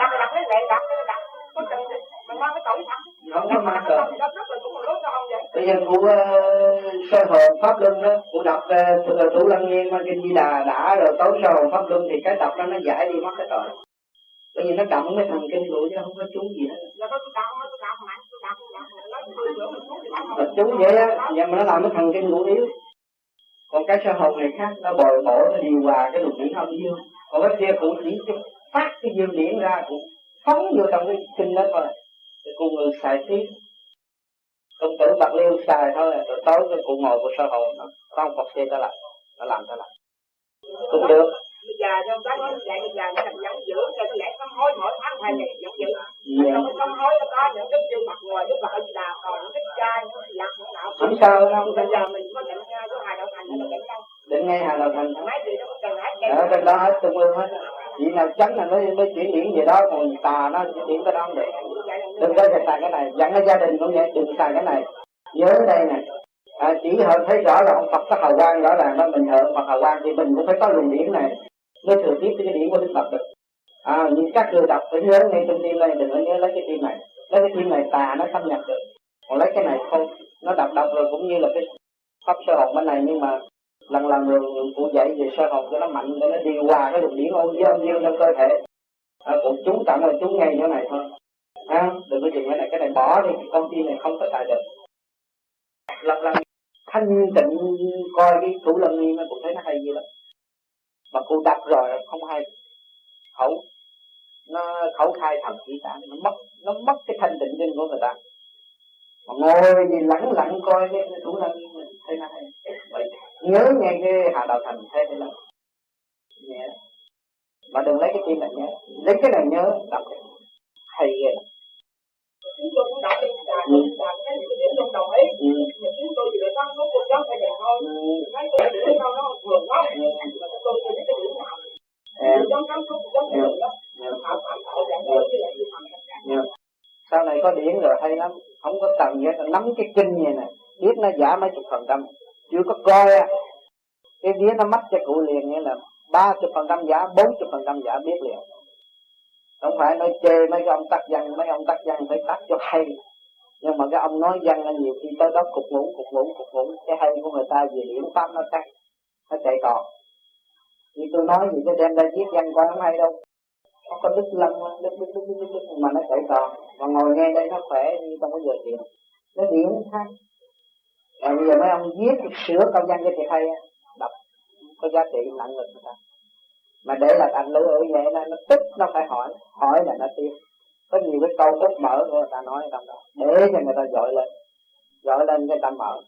đặt mình đặt lấy lệ đặt đặt có chừng mình mang cái tội thẳng không có mang tội cụ uh, sơ hồn pháp luân đó cụ đọc uh, thủ lăng mang kinh di đà đã rồi tối sơ hồn pháp luân thì cái đọc đó nó giải đi mất cái tội bởi vì nó động cái thần kinh của chứ không có trúng gì hết. Trúng vậy á nhưng mà nó làm cái thần kinh của yếu. Còn cái sơ hồn này khác nó bồi bổ nó điều hòa cái luồng điển âm dương. Còn cái kia cũng chỉ phát cái dương điển ra cũng phóng vô trong cái kinh đó thôi. Thì con người xài tiếp công tử bạc liêu xài thôi rồi tối cái cụ ngồi của sơ hồn nó một Phật trở lại nó làm trở lại cũng được. Bây giờ trong cái nói vậy bây giờ nó làm dẫn dữ cho nó lẽ không hối mỗi tháng hai ngày dẫn dữ trong cái không hối nó có những cái chương mặt ngoài cái gì đào còn những cái trai những cái lạc những nào không sao đâu bây giờ mình có định cái hai đạo thành nó định đâu? Định ngay hà đầu thành mấy chuyện nó cần hết ở trên đó hết trung ương hết. Chỉ nào tránh là mới mới chuyển điểm về đó còn tà nó chuyển điểm cái đó không được đừng có xài cái này. Dặn cái gia đình cũng vậy đừng xài cái này. Nhớ đây này à, chỉ họ thấy rõ là ông Phật có hào quang rõ ràng đó mình thờ Phật hào quang thì mình cũng phải có luồng điển này. Mới thừa tiếp cái điển của Đức Phật được. À, nhưng các người đọc phải nhớ ngay trong tim này đừng có nhớ lấy cái tim này. Lấy cái tim này tà nó xâm nhập được. Còn lấy cái này không nó đọc đọc rồi cũng như là cái pháp sơ hồn bên này nhưng mà lần lần rồi cụ dạy về sơ hồn cho nó mạnh để nó điều hòa cái luồng điển ôn dương dương trong cơ thể. À, cũng chú tặng là chú ngay chỗ này thôi à, đừng có dùng cái này cái này bỏ đi công ty này không có xài được lần lần thanh tịnh coi cái thủ lân nghiêm cũng thấy nó hay gì lắm. Mà cô đặt rồi không hay. Khẩu nó khẩu khai thần chỉ tạng nó mất nó mất cái thanh tịnh trên của người ta. Mà ngồi gì lẳng lặng coi cái, thủ lâm nghiêm thấy nó hay. Vậy nhớ nghe cái hà đạo thành thấy thế là nhẹ mà đừng lấy cái tim này nhớ. Lấy cái này nhớ đọc. Hay ghê lắm chúng tôi cũng đọc đi là làm cái gì điểm trong đồng ý. Nhưng chúng tôi chỉ là tăng số cô giáo phải vậy thôi. Mấy cái điểm đâu nó thường quá. Mà chúng tôi chỉ cái điểm nào. Giống cắm số giống thường đó. Họ phạm tội dạng như là như phạm sau này có điển rồi hay lắm. Không có cần gì hết. Nắm cái kinh như này biết nó giả mấy chục phần trăm. Chưa có coi á. Cái vía nó mất cho cụ liền nghĩa là ba chục phần trăm giả bốn chục phần trăm giả biết liền không phải nói chê mấy cái ông tắt văn mấy ông tắt văn phải tắt cho hay. Nhưng mà cái ông nói văn là nhiều khi tới đó cục ngủ cục ngủ cục ngủ cái hay của người ta về hiểu pháp nó cắt nó chạy còn. Như tôi nói gì cho đem ra viết văn coi không hay đâu. Nó có đứt lâm đứt đứt đứt đứt đứt mà nó chạy còn. Mà ngồi nghe đây nó khỏe như không có giờ chuyện nó điểm hay à, bây giờ mấy ông viết sửa câu văn cho thiệt hay đọc có giá trị nặng người ta mà để là thành lưu ở vậy là nó tức, nó phải hỏi. Hỏi là nó tiếp có nhiều cái câu tức mở của người ta nói trong đó để cho người ta dội lên. Dội lên cái ta mở.